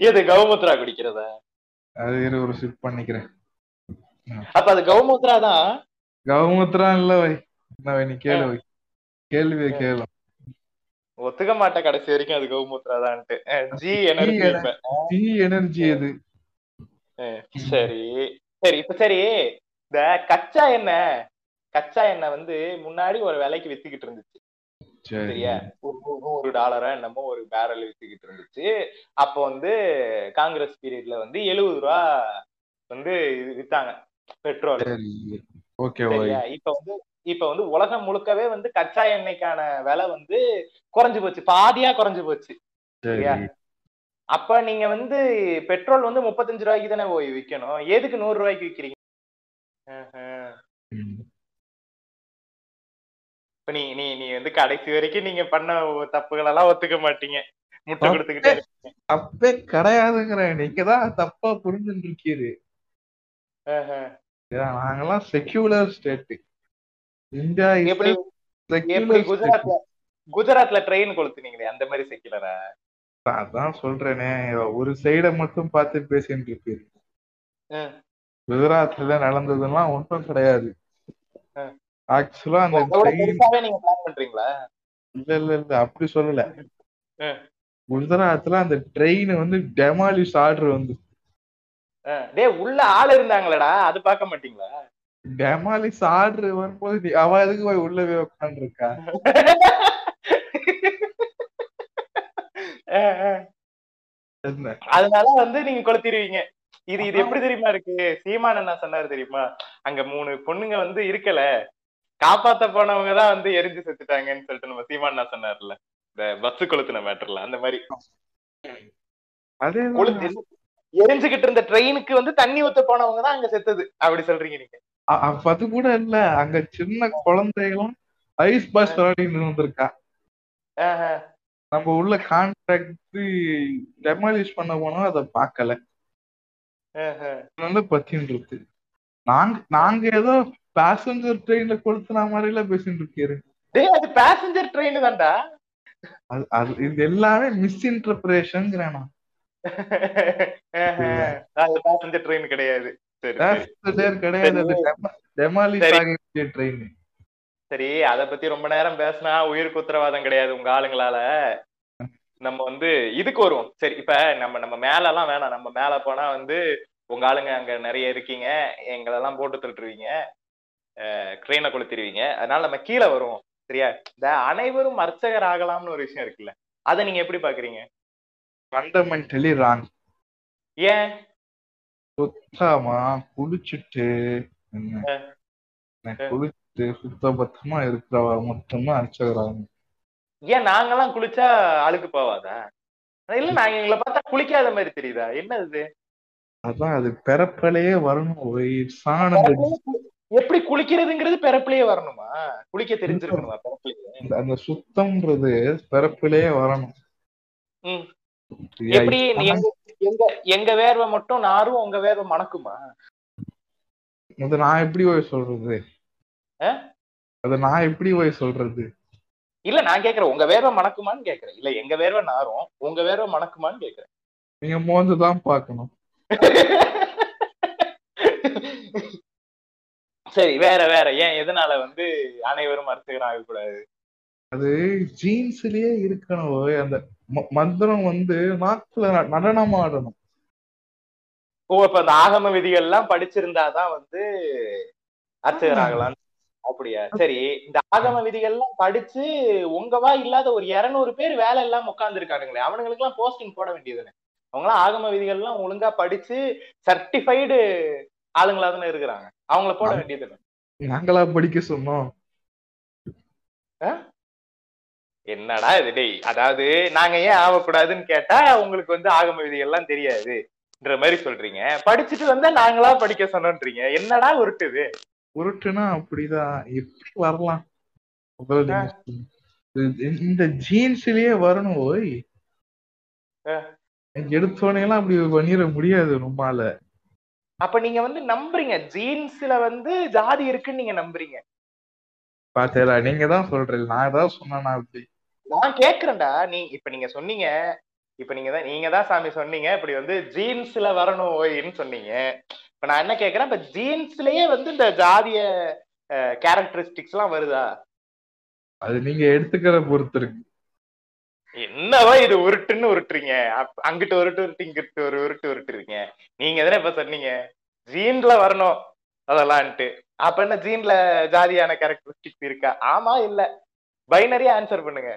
எது கௌமுத்ரா குடிக்கிறதா? அது ஒரு சிப் பண்ணிக்கிறேன். அப்ப அது கௌமுத்ரா தான் கவுமுத்திரம் இல்ல வை. நீ கேளு வை. கேள்வியை கேளு. ஒத்துக்க மாட்டேன் கடைசி வரைக்கும் அது கௌமுத்ரா தான்ட்டு ஜி எனர்ஜி என- டி எனர்ஜி அது. சரி. சரி இப்ப சரி. இந்த கச்சா எண்ணெய் கச்சா எண்ணெய் வந்து முன்னாடி ஒரு விலைக்கு வித்துக்கிட்டு இருந்துச்சு. சரி. சரியா? ஒரு டாலரா என்னமோ ஒரு பேரல் வித்துக்கிட்டு இருந்துச்சு. அப்போ வந்து காங்கிரஸ் பீரியட்ல வந்து எழுபது ரூபா வந்து வித்தாங்க. பெட்ரோல். ஓகே இப்ப வந்து இப்ப வந்து உலகம் முழுக்கவே வந்து கச்சா எண்ணெய்க்கான விலை வந்து குறைஞ்சு போச்சு. பாதியா குறைஞ்சு போச்சு. சரி. சரியா? அப்ப நீங்க வந்து பெட்ரோல் வந்து முப்பத்தஞ்சு ரூபாய்க்கு தானே போய் விக்கணும். எதுக்கு நூறு ரூபாய்க்கு. ம். இப்ப நீ நீ நீ வந்து கடைசி வரைக்கும் நீங்க பண்ண தப்புகள் எல்லாம் ஒத்துக்க மாட்டீங்க. முட்டை கொடுத்துக்கிட்டே தப்பே கிடையாதுங்கிறேன். நீங்க தான் தப்பா புரிஞ்சுட்டு இருக்கீரு. நாங்கெல்லாம் செக்யூலர் ஸ்டேட் இந்தியா எப்படி குஜராத்ல குஜராத்ல ட்ரெயின் கொளுத்துனீங்களே அந்த மாதிரி செக்கிலரா அதான் சொல்றேனே ஒரு சைட மட்டும் பார்த்து பேசிட்டு ம். குஜராத்ல நடந்ததெல்லாம் ஒன்றும் கிடையாது. ஆக்சுவலா அந்த நீங்க பிளான் பண்றீங்களா? இல்ல இல்ல இல்ல அப்படி சொல்லல. குஜராத்ல அந்த ட்ரெயின் வந்து டெமாலிஷ் ஆர்டர் வந்து. டேய் உள்ள ஆள் இருந்தாங்களடா அது பார்க்க மாட்டீங்களா? டெமாலிஷ் ஆர்டர் வரும்போது அவ எதுக்கு போய் ஆஹ், ஆஹ். என்ன? அதனால வந்து நீங்க கொளுத்திடுவீங்க இது இது எப்படி தெரியுமா இருக்கு? சீமான் என்ன சொன்னாரு தெரியுமா? அங்க மூணு பொண்ணுங்க வந்து இருக்கல. காப்பாத்த போனவங்க தான் வந்து எரிஞ்சு செத்துட்டாங்கன்னு சொல்லிட்டு நம்ம சீமான் சொன்னார்ல இந்த பஸ் கொளுத்தின மேட்டர்ல அந்த மாதிரி. எரிஞ்சுகிட்டு இருந்த ட்ரெயினுக்கு வந்து தண்ணி ஊத்த போனவங்க தான் அங்க செத்தது. அப்படி சொல்றீங்க நீங்க. அது கூட இல்ல. அங்க சின்ன குழந்தைகளும் ஐஸ் பாஸ் விளையாடிட்டு இருந்திருக்கா ஆஹ் நம்ம உள்ள கான்ட்ராக்ட் டெமாலிஷ் பண்ண போனோம் அதை பார்க்கல அதனால பத்தின்னு இருக்கு. நாங்க நாங்க ஏதோ பேசஞ்சர் ட்ரெயின்ல கொளுத்துன மாதிரி எல்லாம் பேசிட்டு இருக்கீரு. டேய் அது பேசஞ்சர் ட்ரெயின் தான்டா. அது இது எல்லாமே மிஸ்இன்டர்பிரேஷன்ங்கிறேன் நான். ஆஹ் அது ட்ரெயின் கிடையாது. சரி அது பத்தி ரொம்ப நேரம் பேசினா உயிருக்கு உத்தரவாதம் கிடையாது உங்க ஆளுங்களால. நம்ம வந்து இதுக்கு வருவோம். சரி இப்ப நம்ம நம்ம மேல எல்லாம் வேணாம். நம்ம மேல போனா வந்து உங்க ஆளுங்க அங்க நிறைய இருக்கீங்க. எங்களெல்லாம் போட்டு திருட்டுருவீங்க ட்ரெயினை கொளுத்திடுவீங்க அதனால நம்ம கீழே வருவோம். சரியா? இந்த அனைவரும் அர்ச்சகர் ஆகலாம்னு ஒரு விஷயம் இருக்குல்ல. அதை நீங்க எப்படி பாக்குறீங்க? ஃபண்டமெண்டலி ராங் ஏன்? சுத்தமா குளிச்சுட்டு குளிச்சுட்டு சுத்தபத்தமா இருக்கிறவ மட்டும்தான் அர்ச்சகராகும் ஏன் நாங்கெல்லாம் குளிச்சா அழுக்கு போவாதா? இல்ல நாங்க எங்களை பார்த்தா குளிக்காத மாதிரி தெரியுதா? என்ன இது அதான் அது பிறப்பிலேயே வரணும். சாணம் எப்படி குளிக்கிறதுங்கிறது பிறப்பிலேயே வரணுமா? குளிக்க தெரிஞ்சிருக்கணுமா பிறப்பிலேயே? அந்த- சுத்தம்ன்றது பிறப்பிலேயே வரணும்? எப்படி எங்க எங்க வேர்வை மட்டும் நாரும் உங்க வேர்வை மணக்குமா? அது நான் எப்படி போய் சொல்றது? அது நான் எப்படி போய் சொல்றது? இல்ல நான் கேக்குறேன். உங்க வேர்வை மணக்குமான்னு கேக்குறேன். இல்ல எங்க வேர்வை நாரும் உங்க வேர்வை மணக்குமான்னு கேக்குறேன். நீங்க மோந்து தான் பார்க்கணும். சரி வேற வேற. ஏன் எதனால வந்து அனைவரும் அர்ச்சகர் ஆகக்கூடாது அது ஜீன்ஸ்லயே இருக்கணும். அந்த மந்திரம் வந்து நாக்குல நடனம் ஆடணும் ஓ இப்ப அந்த ஆகம விதிகள் எல்லாம் படிச்சிருந்தாதான் வந்து அர்ச்சகர் ஆகலாம் அப்படியா? சரி இந்த ஆகம விதிகள் எல்லாம் படிச்சு உங்கவா இல்லாத ஒரு இருநூறு பேர் வேலை எல்லாம் உட்கார்ந்து இருக்கானுங்களே அவனுங்களுக்கு எல்லாம் போஸ்டிங் போட வேண்டியதுன்னு அவங்க எல்லாம் ஆகம விதிகள் எல்லாம் ஒழுங்கா படிச்சு சர்டிஃபைடு ஆளுங்களா தானே இருக்கிறாங்க. அவங்கள போட வேண்டியது நாங்களா படிக்க சொன்னோம். என்னடா இது? டேய் அதாவது நாங்க ஏன் ஆகக்கூடாதுன்னு கேட்டா உங்களுக்கு வந்து ஆகம விதிகள் எல்லாம் தெரியாதுன்ற மாதிரி சொல்றீங்க. படிச்சுட்டு வந்தா நாங்களா படிக்க சொன்னோன்றீங்க. என்னடா உருட்டுது? உருட்டுனா அப்படிதான். எப்படி வரலாம்? இந்த ஜீன்ஸ்லயே வரணும் ஓய். எடுத்தோடனே அப்படி பண்ணிட முடியாது ரொம்பால அப்ப நீங்க வந்து நம்புறீங்க. ஜீன்ஸ்ல வந்து ஜாதி இருக்குன்னு நீங்க நம்புறீங்க. பாத்தேடா நீங்க தான் சொல்றீங்க. நான் ஏதாவது சொன்னா அப்படி. நான் கேக்குறேன்டா. நீ இப்ப நீங்க சொன்னீங்க. இப்ப நீங்க தான் நீங்க தான் சாமி சொன்னீங்க. இப்படி வந்து ஜீன்ஸ்ல வரணும் ஓய்ன்னு சொன்னீங்க. இப்ப நான் என்ன கேக்குறேன்? இப்ப ஜீன்ஸ்லயே வந்து இந்த ஜாதிய கேரக்டரிஸ்டிக்ஸ் எல்லாம் வருதா? அது நீங்க எடுத்துக்கிற பொறுத்து இருக்கு. என்னவா இது உருட்டுன்னு உருட்டுறீங்க? அங்கிட்டு உருட்டு உருட்டு இங்கிட்டு ஒரு உருட்டு உருட்டுறீங்க. நீங்க தானே இப்ப சொன்னீங்க? ஜீன்ல வரணும் அதெல்லாம்ட்டு அப்ப என்ன ஜீன்ல ஜாதியான கேரக்டரிஸ்டிக்ஸ் இருக்கா? ஆமா இல்ல. பைனரியா ஆன்சர் பண்ணுங்க.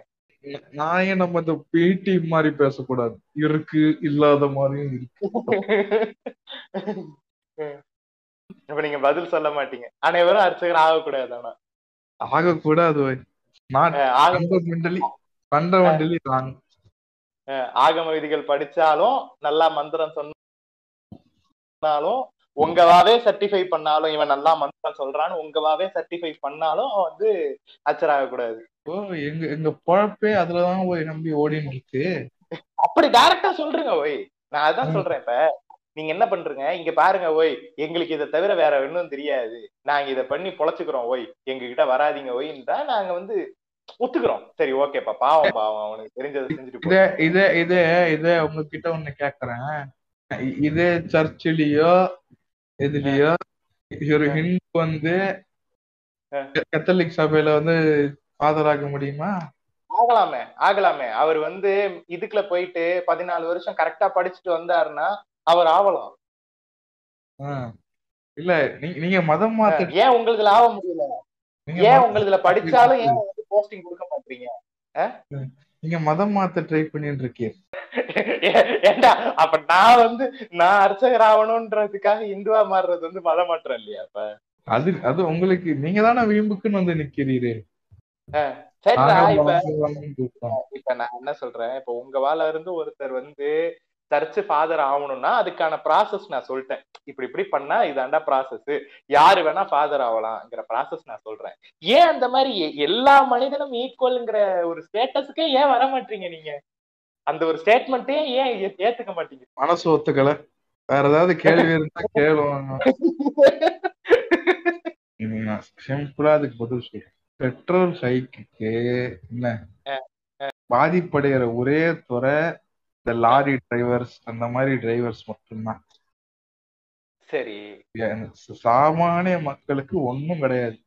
நான் ஏன் நம்ம இந்த பேட்டி மாதிரி பேசக்கூடாது. இருக்கு இல்லாத மாதிரியும் இருக்கு. இப்ப நீங்க பதில் சொல்ல மாட்டீங்க. அனைவரும் அர்ச்சகர் ஆகக்கூடாது ஆனா. ஆகக்கூடாது ஆகம விதிகள் படிச்சாலும் நல்லா மந்திரம் சொன்னாலும் உங்கவாவே சர்டிஃபை பண்ணாலும் இவன் நல்லா மந்திரம் சொல்றான்னு உங்கவாவே சர்டிஃபை பண்ணாலும் வந்து அச்சராக கூடாது ஓ எங்க எங்க பொழப்பே அதுலதான் போய் நம்பி ஓடின்னு இருக்கு. அப்படி டைரக்டா சொல்றீங்க ஓய். நான் அதான். சொல்றேன் இப்ப. நீங்க என்ன பண்றீங்க? இங்க பாருங்க ஓய். எங்களுக்கு இதை தவிர வேற ஒன்றும் தெரியாது. நாங்க இதை பண்ணி பொழைச்சுக்கிறோம் ஓய். எங்க கிட்ட வராதீங்க ஓய்ன்றா நாங்க வந்து ஒத்துக்கிறோம். சரி ஓகேப்பா பாவம் பாவம். அவனுக்கு தெரிஞ்சதை செஞ்சுட்டு இதே இதே இதே இதே உங்ககிட்ட ஒண்ணு கேக்குறேன். இதே சர்ச்சிலேயோ இதுலயோ ஒரு ஹிந்து வந்து. கத்தோலிக் சபையில வந்து ஆதராக முடியுமா? ஆகலாமே ஆகலாமே. அவர் வந்து இதுக்குள்ள போயிட்டு பதினாலு வருஷம் கரெக்டா படிச்சுட்டு வந்தாருன்னா அவர் ஆகலாம் ஆ. இல்ல நீங்க மதம் மாத்த ஏன் உங்களுதுல ஆக முடியல? ஏன் உங்களுதுல படிச்சாலும் ஏன் போஸ்டிங் கொடுக்க மாட்டீங்க? நீங்க மதம் மாத்த ட்ரை பண்ணிட்டு இருக்கீங்க ஏண்டா அப்ப நான் வந்து நான் அர்ச்சகர் ஆகணும்ன்றதுக்காக இந்துவா மாறுறது வந்து மதம் மாற்றம் இல்லையா அப்ப? அது அது உங்களுக்கு நீங்க தானே வீம்புக்குன்னு வந்து நிக்கிறீரு. சரிடா. இப்ப நான் என்ன சொல்றேன் இப்ப உங்க வாழ இருந்து ஒருத்தர் வந்து சர்ச் ஃபாதர் ஆகணும்னா அதுக்கான ப்ராசஸ் நான் சொல்லிட்டேன். இப்படி இப்படி பண்ணா இதாண்டா ப்ராசஸ் யாரு வேணா ஃபாதர் ஆகலாம்ங்கிற ப்ராசஸ் நான் சொல்றேன். ஏன் அந்த மாதிரி எல்லா மனிதனும் ஈக்குவல்ங்கிற ஒரு ஸ்டேட்டஸுக்கே ஏன் வர மாட்டீங்க நீங்க? அந்த ஒரு ஸ்டேட்மெண்ட்டே ஏன் ஏத்துக்க மாட்டீங்க? மனசு ஒத்துக்கல. வேற ஏதாவது கேள்வி இருந்தா கேளுவாங்க. சிம்பிளா அதுக்கு பதில் சொல்றேன். பெட்ரோல் ஹைக்கு என்ன? பாதிப்படைகிற ஒரே துறை இந்த லாரி டிரைவர்ஸ் அந்த மாதிரி டிரைவர்ஸ் மட்டும்தான். சரி. சாமானிய மக்களுக்கு ஒண்ணும் கிடையாது.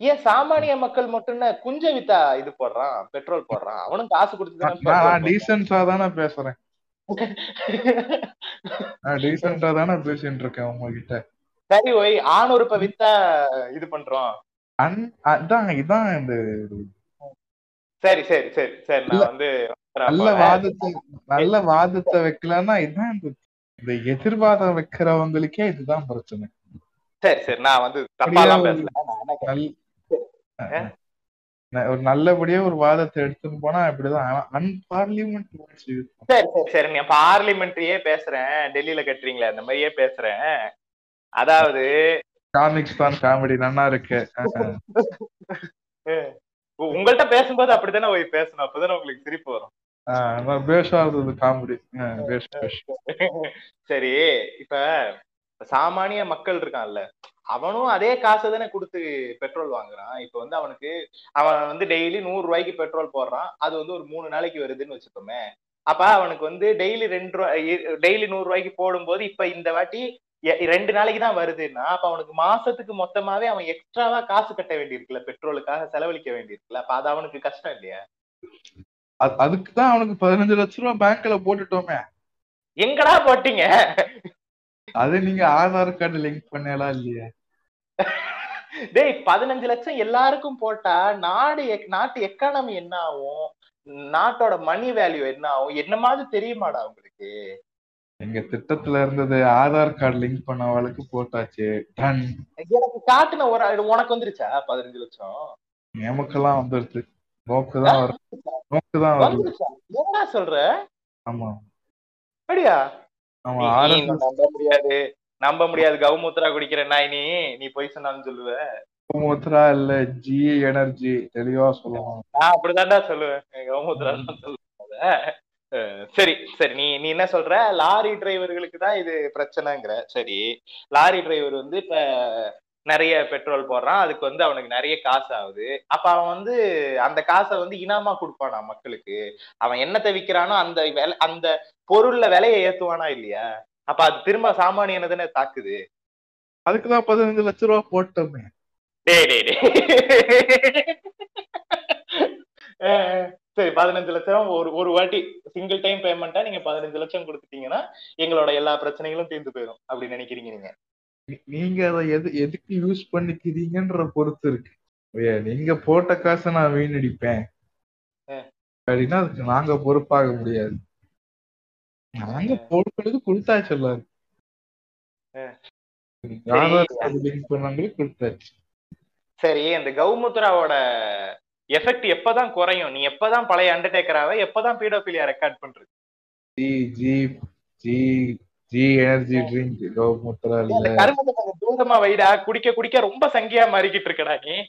ஏன் சாமானிய மக்கள் மட்டும் என்ன குஞ்ச வித்தா இது போடுறான் பெட்ரோல் போடுறான் அவனும் காசு கொடுத்து நான். டீசென்டா தானே பேசுறேன். நான் டீசென்டா தானே பேசிட்டு இருக்கேன் உங்ககிட்ட. சரி ஒய் ஆணுறுப்ப வித்தா இது பண்றோம். அதான் இதான் இந்த சரி சரி சரி சரி நான் வந்து நல்ல வாதத்தை நல்ல வாதத்தை வைக்கலன்னா இதான் இந்த எதிர்வாதம் வைக்கிறவங்களுக்கே இதுதான் பிரச்சனை. சரி சரி நான் வந்து ஒரு நல்லபடியா ஒரு வாதத்தை எடுத்துன்னு போனா இப்படிதான். அன்பார்லிமெண்ட் சரி சரி சரி நீ பார்லிமெண்ட்ரியே பேசுறேன். டெல்லியில கட்டுறீங்களே அந்த மாதிரியே பேசுறேன். அதாவது காமிக்ஸ் தான் காமெடி நல்லா இருக்கு. உங்கள்ட்ட பேசும்போது அப்படித்தானே போய் பேசணும். அப்பதானே உங்களுக்கு சிரிப்பு வரும். பேஷா இருந்தது காமெடி. சரி இப்ப சாமானிய மக்கள் இருக்கான்ல அவனும் அதே காசை தானே கொடுத்து பெட்ரோல் வாங்குறான். இப்ப வந்து அவனுக்கு அவன் வந்து டெய்லி நூறு ரூபாய்க்கு பெட்ரோல் போடுறான். அது வந்து ஒரு மூணு நாளைக்கு வருதுன்னு வச்சுக்கோமே. அப்ப அவனுக்கு வந்து டெய்லி ரெண்டு ரூபாய் டெய்லி நூறு ரூபாய்க்கு போடும்போது இப்ப இந்த வாட்டி ரெண்டு நாளைக்கு தான் வருதுன்னா அப்ப அவனுக்கு மாசத்துக்கு மொத்தமாவே அவன் எக்ஸ்ட்ராவா காசு கட்ட வேண்டியிருக்குல்ல பெட்ரோலுக்காக செலவழிக்க வேண்டியிருக்குல்ல. அப்ப அது அவனுக்கு கஷ்டம் இல்லையா? அதுக்கு தான் அவனுக்கு பதினஞ்சு லட்ச ரூபா பேங்க்ல போட்டுட்டோமே. எங்கடா போட்டீங்க? அது நீங்க ஆதார் கார்டு லிங்க் பண்ணலாம் இல்லையா? டேய் பதினஞ்சு லட்சம் எல்லாருக்கும் போட்டா நாடு நாட்டு எக்கானமி என்ன ஆகும்? நாட்டோட மணி வேல்யூ என்ன ஆகும்? என்ன மாதிரி தெரியுமாடா உங்களுக்கு? எங்க திட்டத்துல இருந்தது ஆதார் கார்டு லிங்க் பண்ணவளுக்கு போட்டாச்சு. டன் எனக்கு காட்டுன ஒரு உனக்கு வந்துருச்சா பதினஞ்சு லட்சம்? நமக்கெல்லாம் வந்துருச்சு. நோக்கு தான் நோக்கு தான் என்ன சொல்ற? ஆமா. அப்படியா? நம்ப முடியாது. நம்ப முடியாது. கவுமுத்ரா குடிக்கிற நாய் நீ. நீ போய் சொன்னான்னு சொல்லுவ. முத்ரா இல்ல ஜி எனர்ஜி தெளிவா சொல்லணும் நான் அப்படிதான்டா சொல்லுவேன். கவுமுத்ரா தான் சொல்லுவேன். சரி சரி. நீ நீ என்ன சொல்ற? லாரி டிரைவர்களுக்கு தான் இது பிரச்சனைங்கிற. சரி. லாரி டிரைவர் வந்து இப்ப நிறைய பெட்ரோல் போடுறான். அதுக்கு வந்து அவனுக்கு நிறைய காசு ஆகுது. அப்ப அவன் வந்து அந்த காசை வந்து இனாமா கொடுப்பானா மக்களுக்கு? அவன் என்னத்தை விக்கிறானோ அந்த அந்த பொருள்ல விலையை ஏத்துவானா இல்லையா? அப்ப அது திரும்ப சாமானியனை தானே தாக்குது. அதுக்கு தான் பதினஞ்சு லட்ச ரூபா போட்டோமே. டேய் டேய் அஹ் சரி பதினஞ்சு லட்சம் ஒரு ஒரு வாட்டி சிங்கிள் டைம் பேமெண்ட்டா நீங்க பதினஞ்சு லட்சம் கொடுத்துட்டீங்கன்னா எங்களோட எல்லா பிரச்சனைகளும் தீர்ந்து போயிடும் அப்படி நினைக்கிறீங்க நீங்க. நீங்க அதை எது எதுக்கு யூஸ் பண்ணிக்கிறீங்கன்ற பொறுத்து இருக்கு. நீங்க போட்ட காசை நான் வீணடிப்பேன். அப்படின்னா அதுக்கு நாங்க பொறுப்பாக முடியாது. நாங்க பொறுப்பெடுத்து கொடுத்தாச்சு எல்லாரும். சரி. அந்த கௌமுத்ராவோட எஃபெக்ட் எப்பதான் குறையும்? நீ எப்பதான் பழைய அண்டர்டேக்கராவ எப்பதான் பீடோபிலியா ரெக்கார்ட் பண்றது? ஜி ஜி ஜி ஜி எனர்ஜி ட்ரிங்க் கௌமுத்ரா அந்த இல்ல. கருமத்தை கொஞ்சம் தூரமா வைடா குடிக்க குடிக்க ரொம்ப சங்கியா மாறிக்கிட்டு இருக்கடா நீ.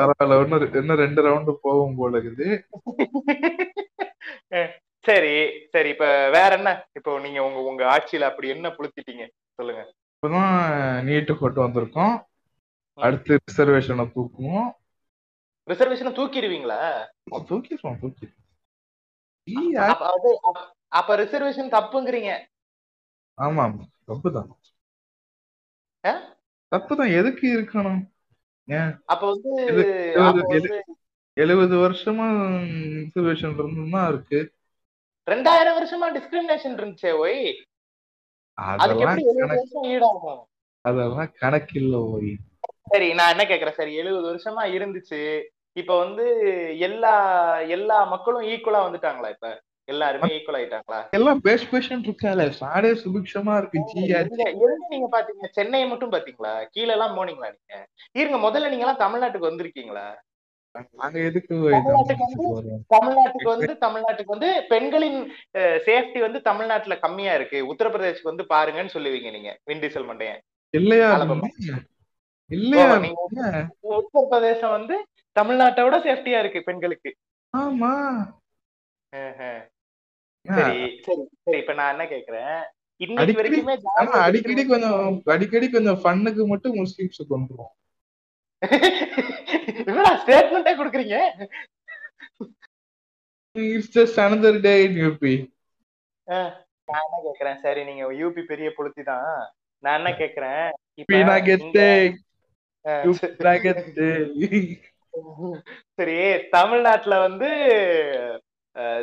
பரவாயில்ல இன்னும் ரெ- இன்னும் ரெண்டு ரவுண்டு போகும் போல இருக்குது. சரி சரி இப்ப வேற என்ன? இப்போ நீங்க உங்க உங்க ஆட்சியில அப்படி என்ன புளுத்திட்டீங்க? சொல்லுங்க. இப்பதான் நீட்டு கொண்டு வந்திருக்கோம். அடுத்து ரிசர்வேஷனை தூக்குவோம். ரிசர்வேஷன் தூக்கிடுவீங்களா? தூக்கிடுவோம் தூக்கி. அப்ப ரிசர்வேஷன் தப்புங்கிறீங்க. ஆமா ஆமா. தப்புதான்? தப்புதான். எதுக்கு இருக்கணும்? அப்ப வந்து எழுபது வருஷமா ரிசர்வேஷன் இருந்துதான் இருக்கு. ரெண்டாயிரம் வருஷமா டிஸ்கிரிமினேஷன் இருந்துச்சே ஒய் அதுக்கு அதெல்லாம் கணக்கு அதெல்லாம் கணக்கில்ல ஓய். சரி நான் என்ன கேக்குறேன்? சரி எழுபது வருஷமா இருந்துச்சு. இப்ப வந்து எல்லா எல்லா மக்களும் ஈக்குவலா வந்துட்டாங்களா இப்ப? எல்லாருமே ஈக்குவல் ஆயிட்டாங்களா? எல்லாம் பேஷ் பேஷன் இருக்கால சாடே சுபிக்ஷமா இருக்கு எங்க நீங்க பாத்தீங்க? சென்னையை மட்டும் பாத்தீங்களா? கீழ எல்லாம் போனீங்களா நீங்க? இருங்க முதல்ல நீங்க எல்லாம் தமிழ்நாட்டுக்கு வந்திருக்கீங்களா? தமிழ்நாட்டுக்கு வந்து தமிழ்நாட்டுக்கு வந்து பெண்களின் சேஃப்டி வந்து தமிழ்நாட்டுல கம்மியா இருக்கு. உத்தரப்பிரதேஷ்க்கு வந்து பாருங்கன்னு சொல்லுவீங்க நீங்க விண்டிசல் மண்டையன் இல்லையா? இல்லையா? உத்தரப்பிரதேசம் வந்து தமிழ்நாட்டை விட சேஃப்டியா இருக்கு பெண்களுக்கு. ஆமா. சரி. சரி சரி இப்ப நான் என்ன கேக்குறேன்? இன்னைக்கு அடிக்கடி- கொஞ்சம் அடிக்கடி கொஞ்சம் ஃபன்னுக்கு மட்டும் முஸ்லிம்ஸ் கொண்டுருவோம் ஸ்டேட்மெண்டே குடுக்குறீங்க? It's just another day in UP நான் என்ன கேக்குறேன்? சரி நீங்க யூபி பெரிய புளுத்தி தான். நான் என்ன கேக்குறேன்? இப்ப யூபினா கெத்து. சரி தமிழ்நாட்டுல வந்து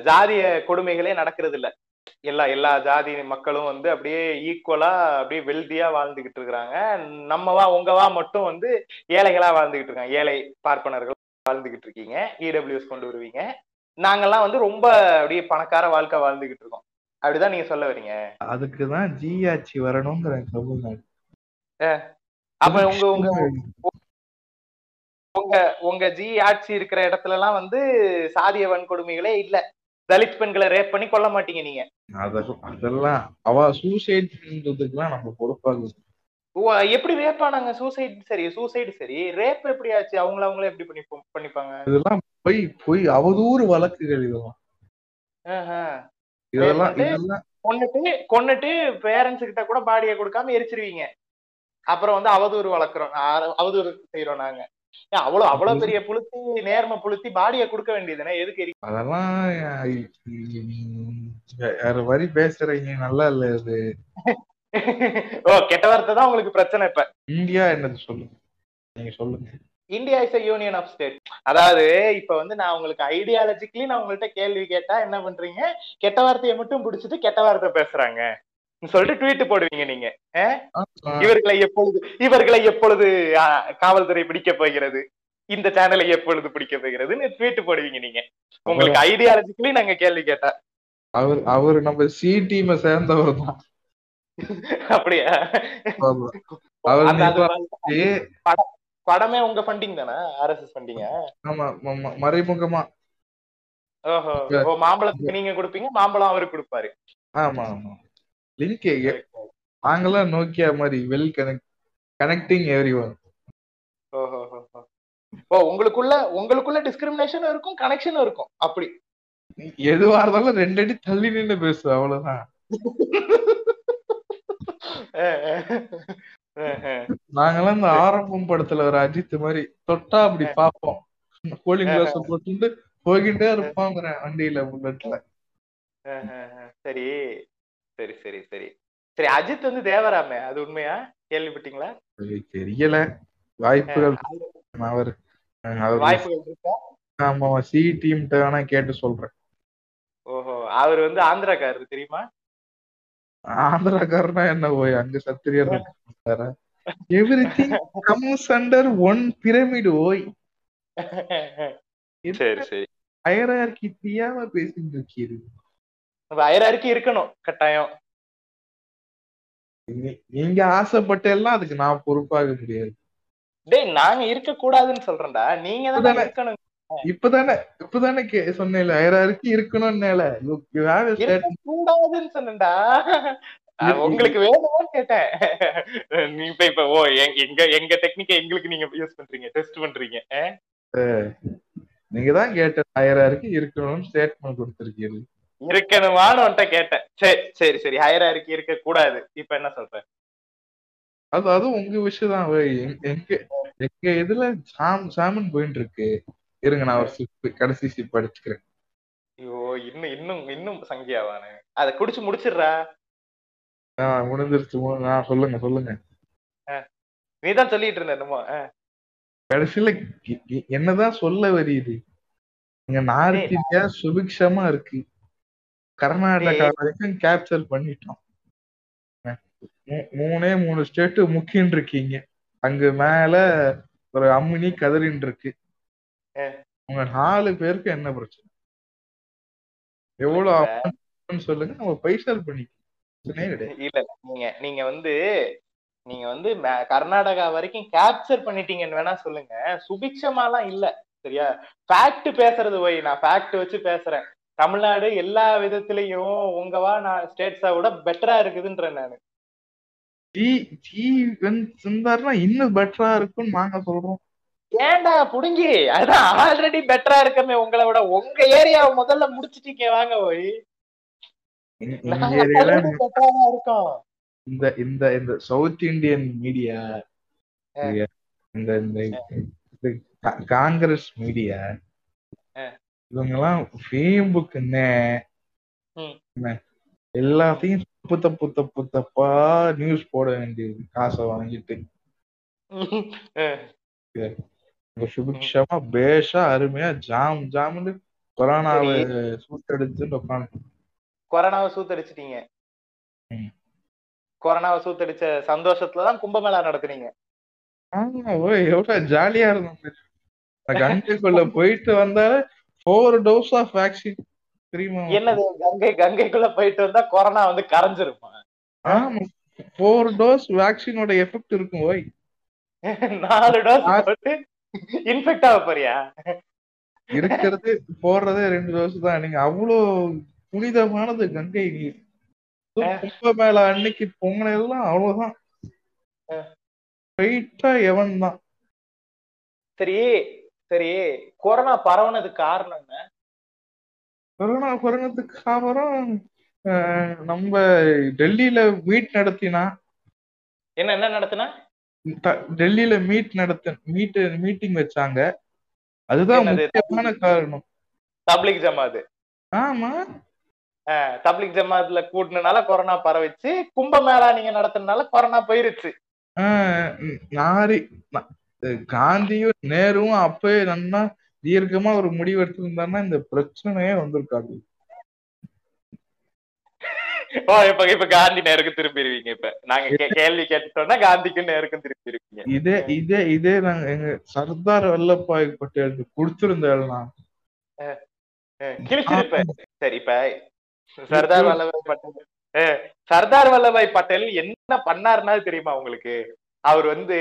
ஜாதிய கொடுமைகளே நடக்கிறது இல்ல எல்லா எல்லா ஜாதி மக்களும் வந்து அப்படியே ஈக்குவலா அப்படியே வெல்தியா வாழ்ந்துகிட்டு இருக்கிறாங்க. நம்மவா உங்கவா மட்டும் வந்து ஏழைகளா வாழ்ந்துகிட்டு இருக்காங்க. ஏழை பார்ப்பனர்கள் வாழ்ந்துகிட்டு இருக்கீங்க. இடபிள்யூஎஸ் கொண்டு வருவீங்க. நாங்கெல்லாம் வந்து ரொம்ப அப்படியே பணக்கார வாழ்க்கை வாழ்ந்துகிட்டு இருக்கோம். அப்படிதான் நீங்க சொல்ல வரீங்க? அதுக்குதான் ஜி ஆட்சி வரணுங்கிற அப்ப உங்க உங்க உங்க உங்க ஜி ஆட்சி இருக்கிற இடத்துல எல்லாம் வந்து சாதிய வன்கொடுமைகளே இல்ல. தலித் பெண்களை ரேப் பண்ணி கொல்ல மாட்டீங்க நீங்க. அத- அதெல்லாம் அவ சூசைட்ன்றதுக்குலாம் நம்ம பொறுப்பாக எப்படி ரேப் ஆனாங்க? சூசைட் சரி சூசைடு சரி. ரேப் எப்படி ஆச்சு? அவங்கள அவங்களே எப்படி பண்ணி பண்ணிப்பாங்க? இதெல்லாம் பொய் பொய் அவதூறு வழக்குகள் இதெல்லாம். இதெல்லாம் இதெல்லாம். கொன்னுட்டு கொன்னுட்டு பேரண்ட்ஸ் கிட்ட கூட பாடியை கொடுக்காம எரிச்சிருவீங்க. அப்புறம் வந்து அவதூறு வளர்க்குறோம். அவதூறு செய்யறோம் நாங்க. அவ்வளவு அவ்வளவு பெரிய புளுத்தி நேர்ம புளுத்தி பாடியை கொடுக்க வேண்டியதுனே எதுக்கு அதெல்லாம் வரி பேசுறீங்க நல்லா இல்ல இது. ஓ கெட்ட வார்த்தை தான் உங்களுக்கு பிரச்சனை இப்ப. இந்தியா என்னது சொல்லுங்க நீங்க சொல்லுங்க. India is a union of state அதாவது இப்ப வந்து நான் உங்களுக்கு ஐடியாலஜிக்கலி நான் உங்கள்ட்ட கேள்வி கேட்டா என்ன பண்றீங்க? கெட்ட வார்த்தையை மட்டும் பிடிச்சிட்டு கெட்ட வார்த்தை பேசுறாங்க. சொல்லிட்டு ட்வீட் போடுவீங்க நீங்க. இவர்களை எப்பொழுது இவர்களை எப்பொழுது காவல்துறை பிடிக்க போகிறது? இந்த சேனலை எப்பொழுது பிடிக்க போகிறதுன்னு ட்வீட் போடுவீங்க நீங்க. உங்களுக்கு ஐடியாலஜிக்கலி நாங்க கேள்வி கேட்டா. அவர் அவர் நம்ம சி டீமை சேர்ந்தவர் தான். அப்படியா. அவர் படமே உங்க ஃபண்டிங் தானே? ஆர்எஸ்எஸ் ஃபண்டிங்க ஆமா மறைமுகமா. ஓஹோ. ஓ மாம்பழத்துக்கு நீங்க கொடுப்பீங்க மாம்பழம் அவருக்கு கொடுப்பாரு. ஆமா ஆமா. லிங்க் நாங்களாம் நோக்கியா மாதிரி well connect connecting every one. ஓ உங்களுக்குள்ள உங்களுக்குள்ள டிஸ்கிரிமினேஷனும் இருக்கும் கனெக்ஷனும் இருக்கும் அப்படி. எதுவா இருந்தாலும் ரெண்டு அடி தள்ளி நின்னு பேசு அவ்வளவுதான். நாங்கெல்லாம் இந்த ஆரம்பம் படத்துல ஒரு அஜித் மாதிரி தொட்டா அப்படி பாப்போம் கூலிங் கிளாஸ் போட்டுட்டு போய்கிட்டே இருப்பாங்கிறேன் வண்டியில புல்லட்ல. சரி. சரி சரி சரி. சரி அஜித் வந்து தேவராமே அது உண்மையா? கேள்விப்பட்டீங்களா? தெரியல. வாய்ப்புகள் அவர் வாய்ப்புகள் இருக்கா? ஆமா சி டீம்கிட்ட வேணா கேட்டு சொல்றேன். ஓஹோ அவர் வந்து ஆந்திராக்காரர் தெரியுமா? ஆந்திராக்காரனா என்ன போய் அங்க சத்திரியர் everything comes under one pyramid ஓய். சரி சரி. ஹயரார்கி தெரியாம பேசிட்டு இருக்கீரு? வயராருக்கு இருக்கணும் கட்டாயம். நீங்க ஆசைப்பட்ட எல்லாம் அதுக்கு நான் பொறுப்பாக முடியாது. டேய் நாங்க இருக்க கூடாதுன்னு சொல்றேன்டா. நீங்க தான். இருக்கணும். இப்பதானே இப்பதானே கே சொன்னேன் ஹயரார்கி இருக்கணும்னால. இருக்க கூடாதுன்னு சொன்னேன்டா. உங்களுக்கு வேணுமான்னு கேட்டேன். நீ இப்ப இப்ப ஓ எங்க- எங்க டெக்னிக்க எங்களுக்கு நீங்க யூஸ் பண்றீங்க டெஸ்ட் பண்றீங்க? நீங்க தான் கேட்ட ஹயரார்கி இருக்கணும்னு ஸ்டேட்மெண்ட் கொடுத்திருக்கீங்க இருக்கணுமான்னு கேட்டேன். சரி சரி சரி. ஹையரா இருக்கு இருக்க கூடாது இப்ப என்ன சொல்ற? அது அது உங்க விஷயம் தான். வை. எங்க எங்க- எங்க இதுல சாம் சாமன் போயிட்டு இருக்கு. இருங்க நான் ஒரு சிப் கடைசி சிப் அடிச்சுக்கிறேன் ஐயோ இன்னும் இன்னும் இன்னும் சங்கியாவானு. அத குடிச்சு முடிச்சிடுறா. ஆஹ் முடிஞ்சிருச்சு. ஆஹ் சொல்லுங்க சொல்லுங்க. நீதான் சொல்லிட்டு இருந்த என்னமோ. கடைசியில என்னதான் சொல்ல வருது இங்க நார்த் இந்தியா சுபிக்ஷமா இருக்கு. கர்நாடகா வரைக்கும் கேப்சர் பண்ணிட்டோம். மூணே மூணு ஸ்டேட் முக்கின்னு இருக்கீங்க. அங்க மேல ஒரு அம்மினி கதறின்னு இருக்கு. உங்க நாலு பேருக்கு என்ன பிரச்சனை? எவ்வளவு சொல்லுங்க நம்ம பைசல் பண்ணிக்கலாம். இல்ல. நீங்க நீங்க வந்து நீங்க வந்து கர்நாடகா வரைக்கும் கேப்சர் பண்ணிட்டீங்கன்னு வேணா சொல்லுங்க. சுபிக்ஷமாலாம் இல்ல சரியா? ஃபேக்ட் பேசுறது போய் நான் ஃபேக்ட் வச்சு பேசுறேன். தமிழ்நாடு எல்லா விதத்திலையும் உங்கவா நான் ஸ்டேட்ஸை விட பெட்டரா இருக்குதுன்றேன் நானு. ஜி ஜி இருந்தாருன்னா இன்னும் பெட்டரா இருக்கும்னு நாங்க சொல்றோம். ஏன்டா புடுங்கி? அதான் ஆல்ரெடி பெட்டரா இருக்கமே உங்களை விட. உங்க ஏரியாவை முதல்ல முடிச்சிட்டீங்க வாங்க போய். இருக்கோம். இந்த இந்த இந்த சவுத் இந்தியன் மீடியா இந்த இந்த காங்கிரஸ் மீடியா அஹ். இவங்க எல்லாம் ஃபேம்புக்குன்னே ம். என்ன, எல்லாத்தையும் தப்பு தப்பு தப்பு தப்பா நியூஸ் போட வேண்டியது காசை வாங்கிட்டு சுபிக்ஷமா பேஷா அருமையா ஜாம் ஜாம்னு கொரோனாவை உட்காந்து கொரோனாவை சூத்தடிச்சிட்டீங்க. கொரோனாவை சூத்தடிச்ச சந்தோஷத்துலதான் கும்பமேளா நடத்துனீங்க ஆமா ஓய் எவ்வளவு ஜாலியா இருந்தோம்? கங்கைக்குள்ள போயிட்டு வந்தாலே ஃபோர் டோஸ் ஆஃப் வேக்சின் தெரியுமா என்னது கங்கை கங்கைக்குள்ள போயிட்டு வந்தா கொரோனா வந்து கரைஞ்சிருமா? ஆமா. ஃபோர் டோஸ் வேக்சினோட எஃபெக்ட் இருக்கும் ஓய். நாலு டோஸ் போட்டு இன்ஃபெக்ட் ஆக போறியா? இருக்கிறது போடுறதே ரெண்டு டோஸ் தான். நீங்க அவ்வளோ புனிதமானது கங்கை நீர் கும்பமேளா அன்னைக்கு பொங்கல் எல்லாம் அவ்வளவுதான். ஸ்ட்ரைட்டா எவன் தான். சரி சரி கொரோனா பரவுனதுக்கு காரணம் என்ன? கொரோனா அப்புறம் அஹ், நம்ம டெல்லியில மீட் நடத்தினா. என்ன என்ன நடத்துனா? டெல்லியில மீட் நடத்த மீட் மீட்டிங் வச்சாங்க. அதுதான்? முக்கியமான காரணம். தப்லிக் ஜமாத் ஆமா. அஹ், தப்லிக் ஜமாத்ல கூட்டினால கொரோனா பரவிச்சு கும்பமேளா நீங்க நடத்தினால கொரோனா போயிருச்சு. நாரி காந்தியும் நேருவும் அப்பவே நல்லா தீர்க்கமா ஒரு முடிவு எடுத்திருந்தாருன்னா இந்த பிரச்சனையே வந்திருக்காது. ஓ இப்ப இப்ப காந்தி நேருக்கு திரும்பிடுவீங்க இப்ப. நாங்க கேள்வி கேட்டுட்டோம்னா காந்திக்கும் நேருக்கும் திரும்பிடுவீங்க இதே இதே இதே நாங்க எங்க சர்தார் வல்லபாய் பட்டேலுக்கு கிழிச்சிருப்ப சரி இப்ப சர்தார் வல்லபாய் பட்டேல் சர்தார் வல்லபாய் பட்டேல் என்ன பண்ணாருன்னா தெரியுமா உங்களுக்கு? அவர் வந்து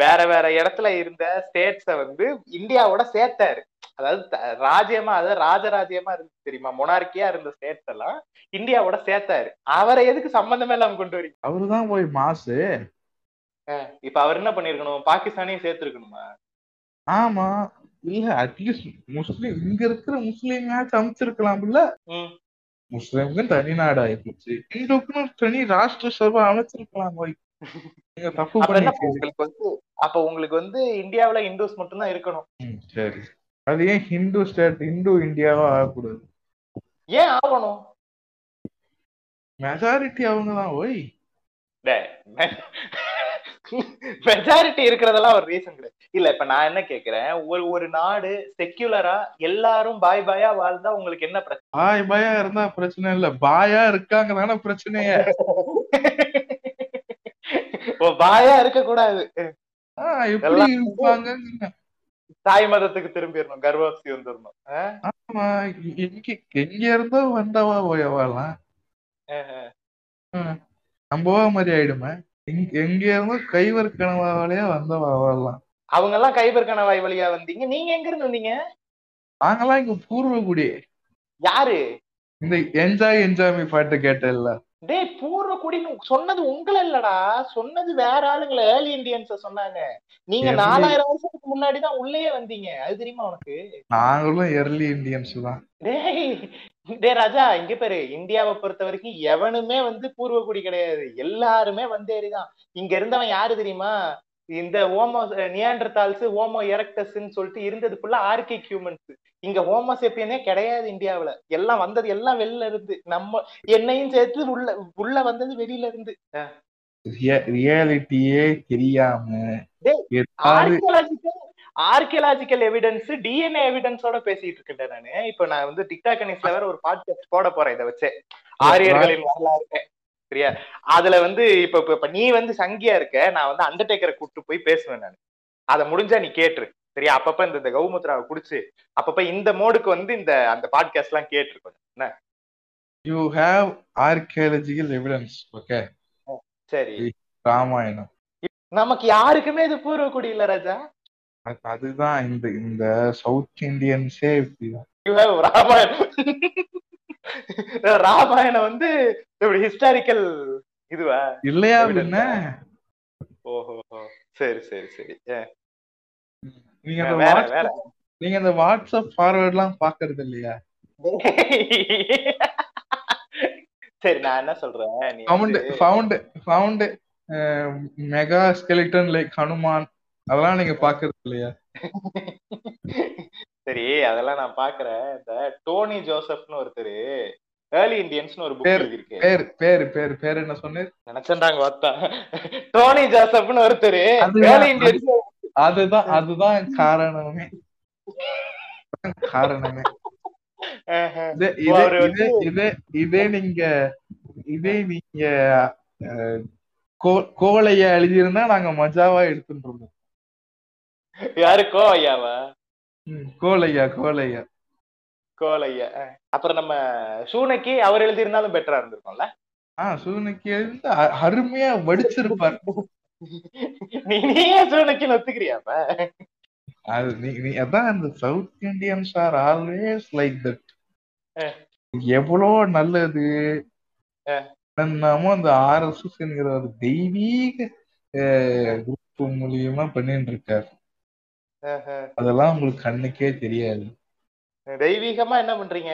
வேற வேற இடத்துல இருந்த ஸ்டேட்ஸ வந்து இந்தியாவோட சேர்த்தாரு. அதாவது ராஜ்யமா அதாவது ராஜராஜ்யமா இருந்து தெரியுமா? மொனார்க்கியா இருந்த ஸ்டேட்ஸ் எல்லாம் இந்தியாவோட சேர்த்தாரு. அவரை எதுக்கு சம்பந்தமே இல்லாம கொண்டு வரீங்க? அவருதான் போய் மாசு. இப்ப அவர் என்ன பண்ணிருக்கணும்? பாகிஸ்தானையும் சேர்த்திருக்கணுமா? ஆமா. இல்ல அட்லீஸ்ட் முஸ்லீம் இங்க இருக்கிற முஸ்லீம் அமைச்சிருக்கலாம் இல்ல ம். முஸ்லீமுக்கு தனி நாடு ஆயிப்போச்சு இந்துக்குன்னு தனி ராஷ்டிர சபை அமைச்சிருக்கலாம் போய். அப்ப உங்களுக்கு வந்து அப்ப உங்களுக்கு வந்து இந்தியாவுல இந்துஸ் மட்டும்தான் இருக்கணும். ம், சரி. அது ஏன் ஹிந்து ஸ்டேட் இந்து இந்தியாவா ஆகக்கூடாது? ஏன் ஆகணும்? மெஜாரிட்டி அவங்க தான் ஓய். மெஜாரிட்டி இருக்கிறதெல்லாம் ஒரு ரீசன் கிடையாது. இல்ல இப்ப நான் என்ன கேக்குறேன்? ஒரு ஒரு நாடு செக்யூலரா எல்லாரும் பாய் பாயா வாழ்ந்தா உங்களுக்கு என்ன பிரச்சனை? பாய் பாயா இருந்தா பிரச்சனை இல்ல. பாயா இருக்காங்க தானே பிரச்சனையே. பாயா இருக்க கூடாது தாய் மதத்துக்கு திரும்பிடணும் கர்வாப்சி வந்துடணும். ஆமா எங்க எங்க இருந்தோ வந்தவா போயவாலாம் நம்பவா மாதிரி ஆயிடுமே. எங்க இருந்தோ கைவர் கனவாலே வந்தவா வரலாம் அவங்க எல்லாம் கைபர் கணவாய் வழியா வந்தீங்க. நீங்க எங்க இருந்து வந்தீங்க? நாங்கெல்லாம் இங்க பூர்வகுடி. யாரு? இந்த என்ஜாய் என்ஜாய் பாட்டு கேட்டல டேய் பூர்வ குடின்னு சொன்னது உங்களை இல்லடா சொன்னது வேற ஆளுங்களை ஏர்லி இந்தியன்ஸ சொன்னாங்க. நீங்க நாலாயிரம் வருஷத்துக்கு முன்னாடி தான் உள்ளேயே வந்தீங்க. அது தெரியுமா உனக்கு? நாங்களும் எர்லி இந்தியன்ஸ் தான். டேய் டேய் ராஜா இங்க பாரு. இந்தியாவை பொறுத்த வரைக்கும் எவனுமே வந்து பூர்வகுடி கிடையாது. எல்லாருமே வந்தேறிதான் இங்க இருந்தவன் யாரு தெரியுமா? இந்த ஓமோ நியாண்டர்தால்ஸ் ஓமோ எரக்டஸ்ன்னு சொல்லிட்டு இருந்தது ஃபுல்லா ஆர்கிக் ஹியூமன்ஸ் இங்க ஹோமோசெப்பியனே கிடையாது இந்தியாவுல. எல்லாம் வந்தது எல்லாம் வெளில இருந்து. நம்ம என்னையும் சேர்த்து உள்ள உள்ள வந்தது வெளியில இருந்து. ரியாலிட்டியே தெரியாம ஆர்கியலாஜிக்கல் எவிடன்ஸ் டிஎன்ஏ எவிடன்ஸோட பேசிட்டு இருக்கேன் நானு. இப்ப நான் வந்து டிக்டாக் நியூஸ்ல வேற ஒரு பாட்காஸ்ட் போட போறேன் இதை வச்சு. ஆரியர்களின் வரலாறு. சரியா? அதுல வந்து இப்ப இப்ப- நீ வந்து சங்கியா இருக்க நான் வந்து அண்டர்டேக்கரை கூப்பிட்டு போய் பேசுவேன் நான். அதை முடிஞ்சா நீ கேட்டுரு சரியா? அப்பப்ப இந்த இந்த கௌமுத்ராவை குடிச்சு அப்பப்ப இந்த மோடுக்கு வந்து இந்த அந்த பாட்காஸ்ட் எல்லாம் கேட்டுருக்கோம் என்ன? You have archaeological evidence okay சரி. ராமாயணம். நமக்கு யாருக்குமே இது பூர்வக்குடி இல்ல ராஜா. அது- அதுதான் இந்த இந்த சவுத் இந்தியன்ஸே இப்படிதான். You have Ramayanam. ராமாயணம் வந்து இப்படி ஹிஸ்டாரிக்கல் இதுவா? இல்லையா பின்ன ஓஹோ சரி சரி சரி. நீங்க வேற வேற. நீங்க அந்த வாட்ஸ்அப் ஃபார்வர்ட் எல்லாம் பாக்குறது இல்லையா? சரி நான் என்ன சொல்றேன்? நீ found found found mega skeleton like Hanuman அதெல்லாம் நீங்க பாக்குறது இல்லையா? சரி அதெல்லாம் நான் பாக்குறேன். இந்த டோனி ஜோசப்னு ஒருத்தர் ஏர்லி இந்தியன்ஸ்னு ஒரு புக் பேர் எழுதியிருக்கு. பேர் பேரு பேரு பேர் என்ன சொன்னேன் நினைச்சேன்டாங்க பார்த்தா டோனி ஜோசப்னு ஒருத்தர் ஏர்லி இந்தியன்ஸ் அதுதான் அதுதான் காரணமே. காரணமே. இதே நீங்க இதே நீங்க அஹ், கோ- கோவலையா எழுதியிருந்தா நாங்க மஜாவா எடுத்துட்டு இருந்தோம். யாருக்கோ ஐயாவா ம், கோலையா கோலையா. கோலையா. அப்புறம் நம்ம சூனக்கி அவர் எழுதியிருந்தாலும் பெட்டரா இருந்திருக்கும்ல? ஆஹ் சூனக்கு எழுந்து அருமையா வடிச்சிருப்பார். நீ நீயே சூனக்கின்னு ஒத்துக்கிறியாப்ப அது நீ நீ அதான் இந்த South Indians are always like that. எவ்வளோ நல்லது. என்னமோ அந்த ஆர்எஸ்எஸ் என்கிற ஒரு தெய்வீக குரூப் மூலியமா பண்ணிட்டு இருக்காரு அதெல்லாம் உங்களுக்கு கண்ணுக்கே தெரியாது. தெய்வீகமா என்ன பண்றீங்க?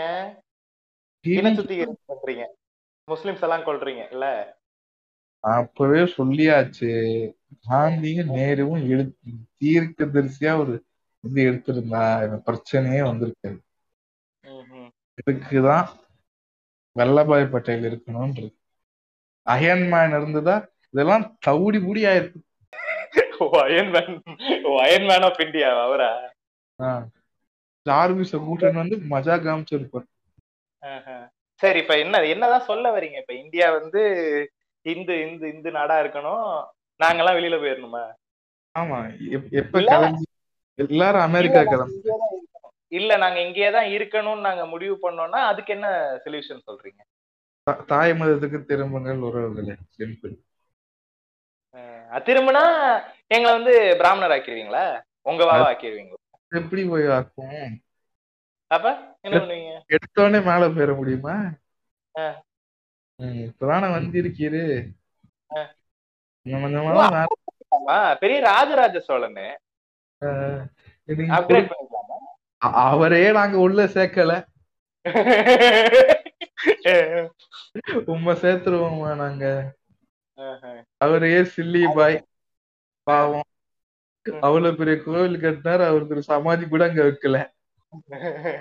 இன சுத்திகரிப்பு பண்றீங்க. முஸ்லிம்ஸ் எல்லாம் கொல்றீங்க இல்ல? அப்பவே சொல்லியாச்சு. காந்தியும் நேருவும் எழு தீர்க்க தரிசியா ஒரு இது எடுத்திருந்தா பிரச்சனையே வந்திருக்காது. இதுக்குதான் வல்லபாய் பட்டேல் இருக்கணும்ன்றது. அயன்மேன் இருந்ததா? இதெல்லாம் தவுடி புடி ஆயிருக்கு அயன்மேன். ஓ அயன்மேன் ஆஃப் இந்தியா அவரா? ஜார்விஸ கூட்டணும் வந்து மஜா காமிச்சிருப்பார். சரி இப்ப என்ன என்னதான் சொல்ல வரீங்க இப்ப இந்தியா வந்து இந்து இந்து இந்து நாடா இருக்கணும். நாங்கெல்லாம் வெளியில போயிடணுமா ஆமா எப்- எப்ப எல்லாரும் அமெரிக்கா கிளம்பி. இல்ல நாங்க இங்கேயே தான் இருக்கணும்னு நாங்க முடிவு பண்ணோம்னா அதுக்கு என்ன சொல்யூஷன் சொல்றீங்க? தாய் மதத்துக்கு திரும்புங்கள் உறவுகளே. சிம்பிள் திரும்பினா எங்களை வந்து பிராமணர் ஆக்கிடுவீங்களா உங்க வாவா ஆக்கிடுவீங்களா எப்படி போய் ஆக்கும்? அப்ப என்ன பண்ணுவீங்க? எடுத்தோடனே மேல போயிட முடியுமா? இப்பதானே வந்திருக்கீரு. பெரிய ராஜராஜ சோழன். அவரே நாங்க உள்ள சேர்க்கல. உண்மை சேர்த்துருவோமா நாங்க. அவரையே சில்லி பாய்? பாவம். அவ்வளவு பெரிய கோவில் கட்டினாரு அவருக்கு ஒரு சமாதி கூட அங்க வைக்கல.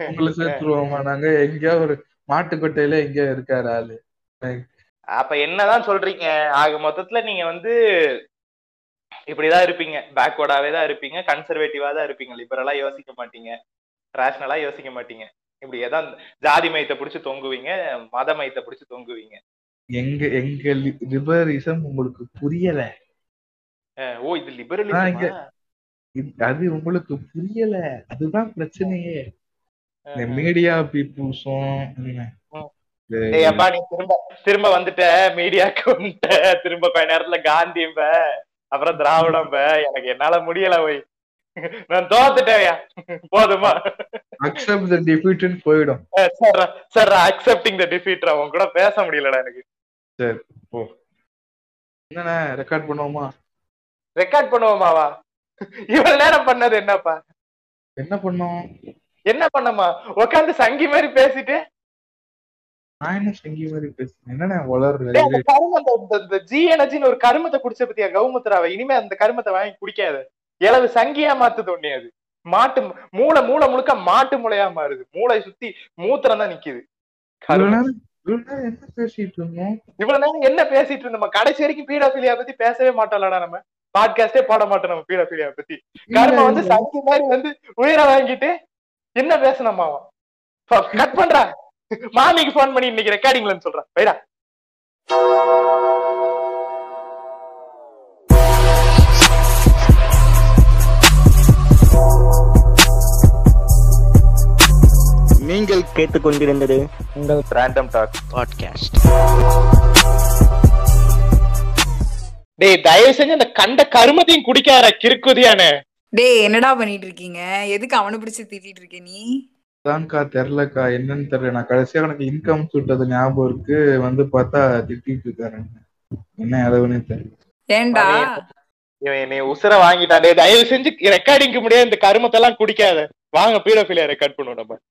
உங்களை சேர்த்துருவோமா நாங்க எங்கேயோ ஒரு மாட்டுக்கொட்டையில எங்கேயோ இருக்காரு ஆளு. அப்ப என்னதான் சொல்றீங்க? ஆக மொத்தத்துல நீங்க வந்து இப்படிதான் இருப்பீங்க. பேக்வர்டாவே தான் இருப்பீங்க. கன்சர்வேட்டிவா தான் இருப்பீங்க. லிபரலா யோசிக்க மாட்டீங்க. ரேஷனலா யோசிக்க மாட்டீங்க. இப்படி ஏதான் ஜாதி மயத்தை பிடிச்சு தொங்குவீங்க மத மயத்தை பிடிச்சு தொங்குவீங்க. எங்க எங்க லிபரலிசம் உங்களுக்கு புரியல. ஓ இது லிபரலிசம்? அது உங்களுக்கு புரியல. அதுதான் பிரச்சனையே. இந்த மீடியா பீப்புள்ஸும் அப்பா நீ திரும்ப திரும்ப வந்துட்ட. மீடியாக்கு வந்துட்ட. திரும்ப கொஞ்ச நேரத்துல காந்திம்ப அப்புறம் திராவிடம்ப. எனக்கு என்னால முடியல போய் நான் தோத்துட்டேயா போதுமா? அக்செப்ட் த டிஃபீட்னு போயிடும். Sir sir accepting the defeat உன் கூட பேச முடியலடா எனக்கு. என்னண்ணே ரெக்கார்ட் பண்ணுவோமா? ரெக்கார்ட் பண்ணுவோமாவா? இவ்வளவு நேரம் பண்ணது என்னப்பா? என்ன பண்ணோம்? என்ன பண்ணமா? உட்காந்து சங்கி மாதிரி பேசிட்டு? நான் என்ன செங்கி மாதிரி பேசுறேன்? என்னண்ணே இந்த ஜி எனர்ஜின்னு ஒரு கருமத்தை குடிச்ச பத்தியா கௌமுத்ராவை? இனிமே அந்த கருமத்தை வாங்கி குடிக்காத. இளவு சங்கியா மாத்துது ஒண்ணே அது. மாட்டு மூளை மூளை முழுக்க மாட்டு மூளையா மாறுது. மூளை சுத்தி மூத்திரம் தான் நிக்குது. என்ன பேசிட்டு இருந்தோம் இவ்வளவு நேரம் என்ன பேசிட்டு இருந்தோம்? கடைசி வரைக்கும் பீடாபிலியா பத்தி பேசவே மாட்டோம்லடா நம்ம. பாட்காஸ்டே போட மாட்டோம் நம்ம பீடாபிலியா பத்தி. கர்ம வந்து சங்கி மாதிரி வந்து உயிரை வாங்கிட்டு என்ன பேசணுமா கட் பண்றா. மாமிக்கு போன் பண்ணி இன்னைக்கு ரெக்கார்டிங்லன்னு சொல்றான் வைடா நீங்கள் கேட்டுக்கொண்டிருந்தது உங்கள் ரேண்டம் டாக் பாட்காஸ்ட் டேய் தயவு செஞ்சு அந்த கண்ட கருமத்தையும் குடிக்காத கிறுக்குதியானே. டேய் என்னடா பண்ணிட்டு இருக்கீங்க எதுக்கு அவனை பிடிச்சு திட்டிட்டு இருக்க நீ? அதான்க்கா தெரிலக்கா என்னன்னு தெரியல. நான் கடைசியா எனக்கு இன்கம் சுட்டது ஞாபகம் இருக்கு. வந்து பார்த்தா திட்டிட்டு இருக்காரு. என்ன எதவுன்னு தெரியல. ஏன்டா? இவன் என்னை உசுர வாங்கிட்டான். டேய், தயவு செஞ்சு ரெக்கார்டிங்க்கு முடியாது இந்த கருமத்தெல்லாம் குடிக்காத. வாங்க பீடோஃபிலியா ரெக்கார்ட் பண்ணுவோம் நம்ம.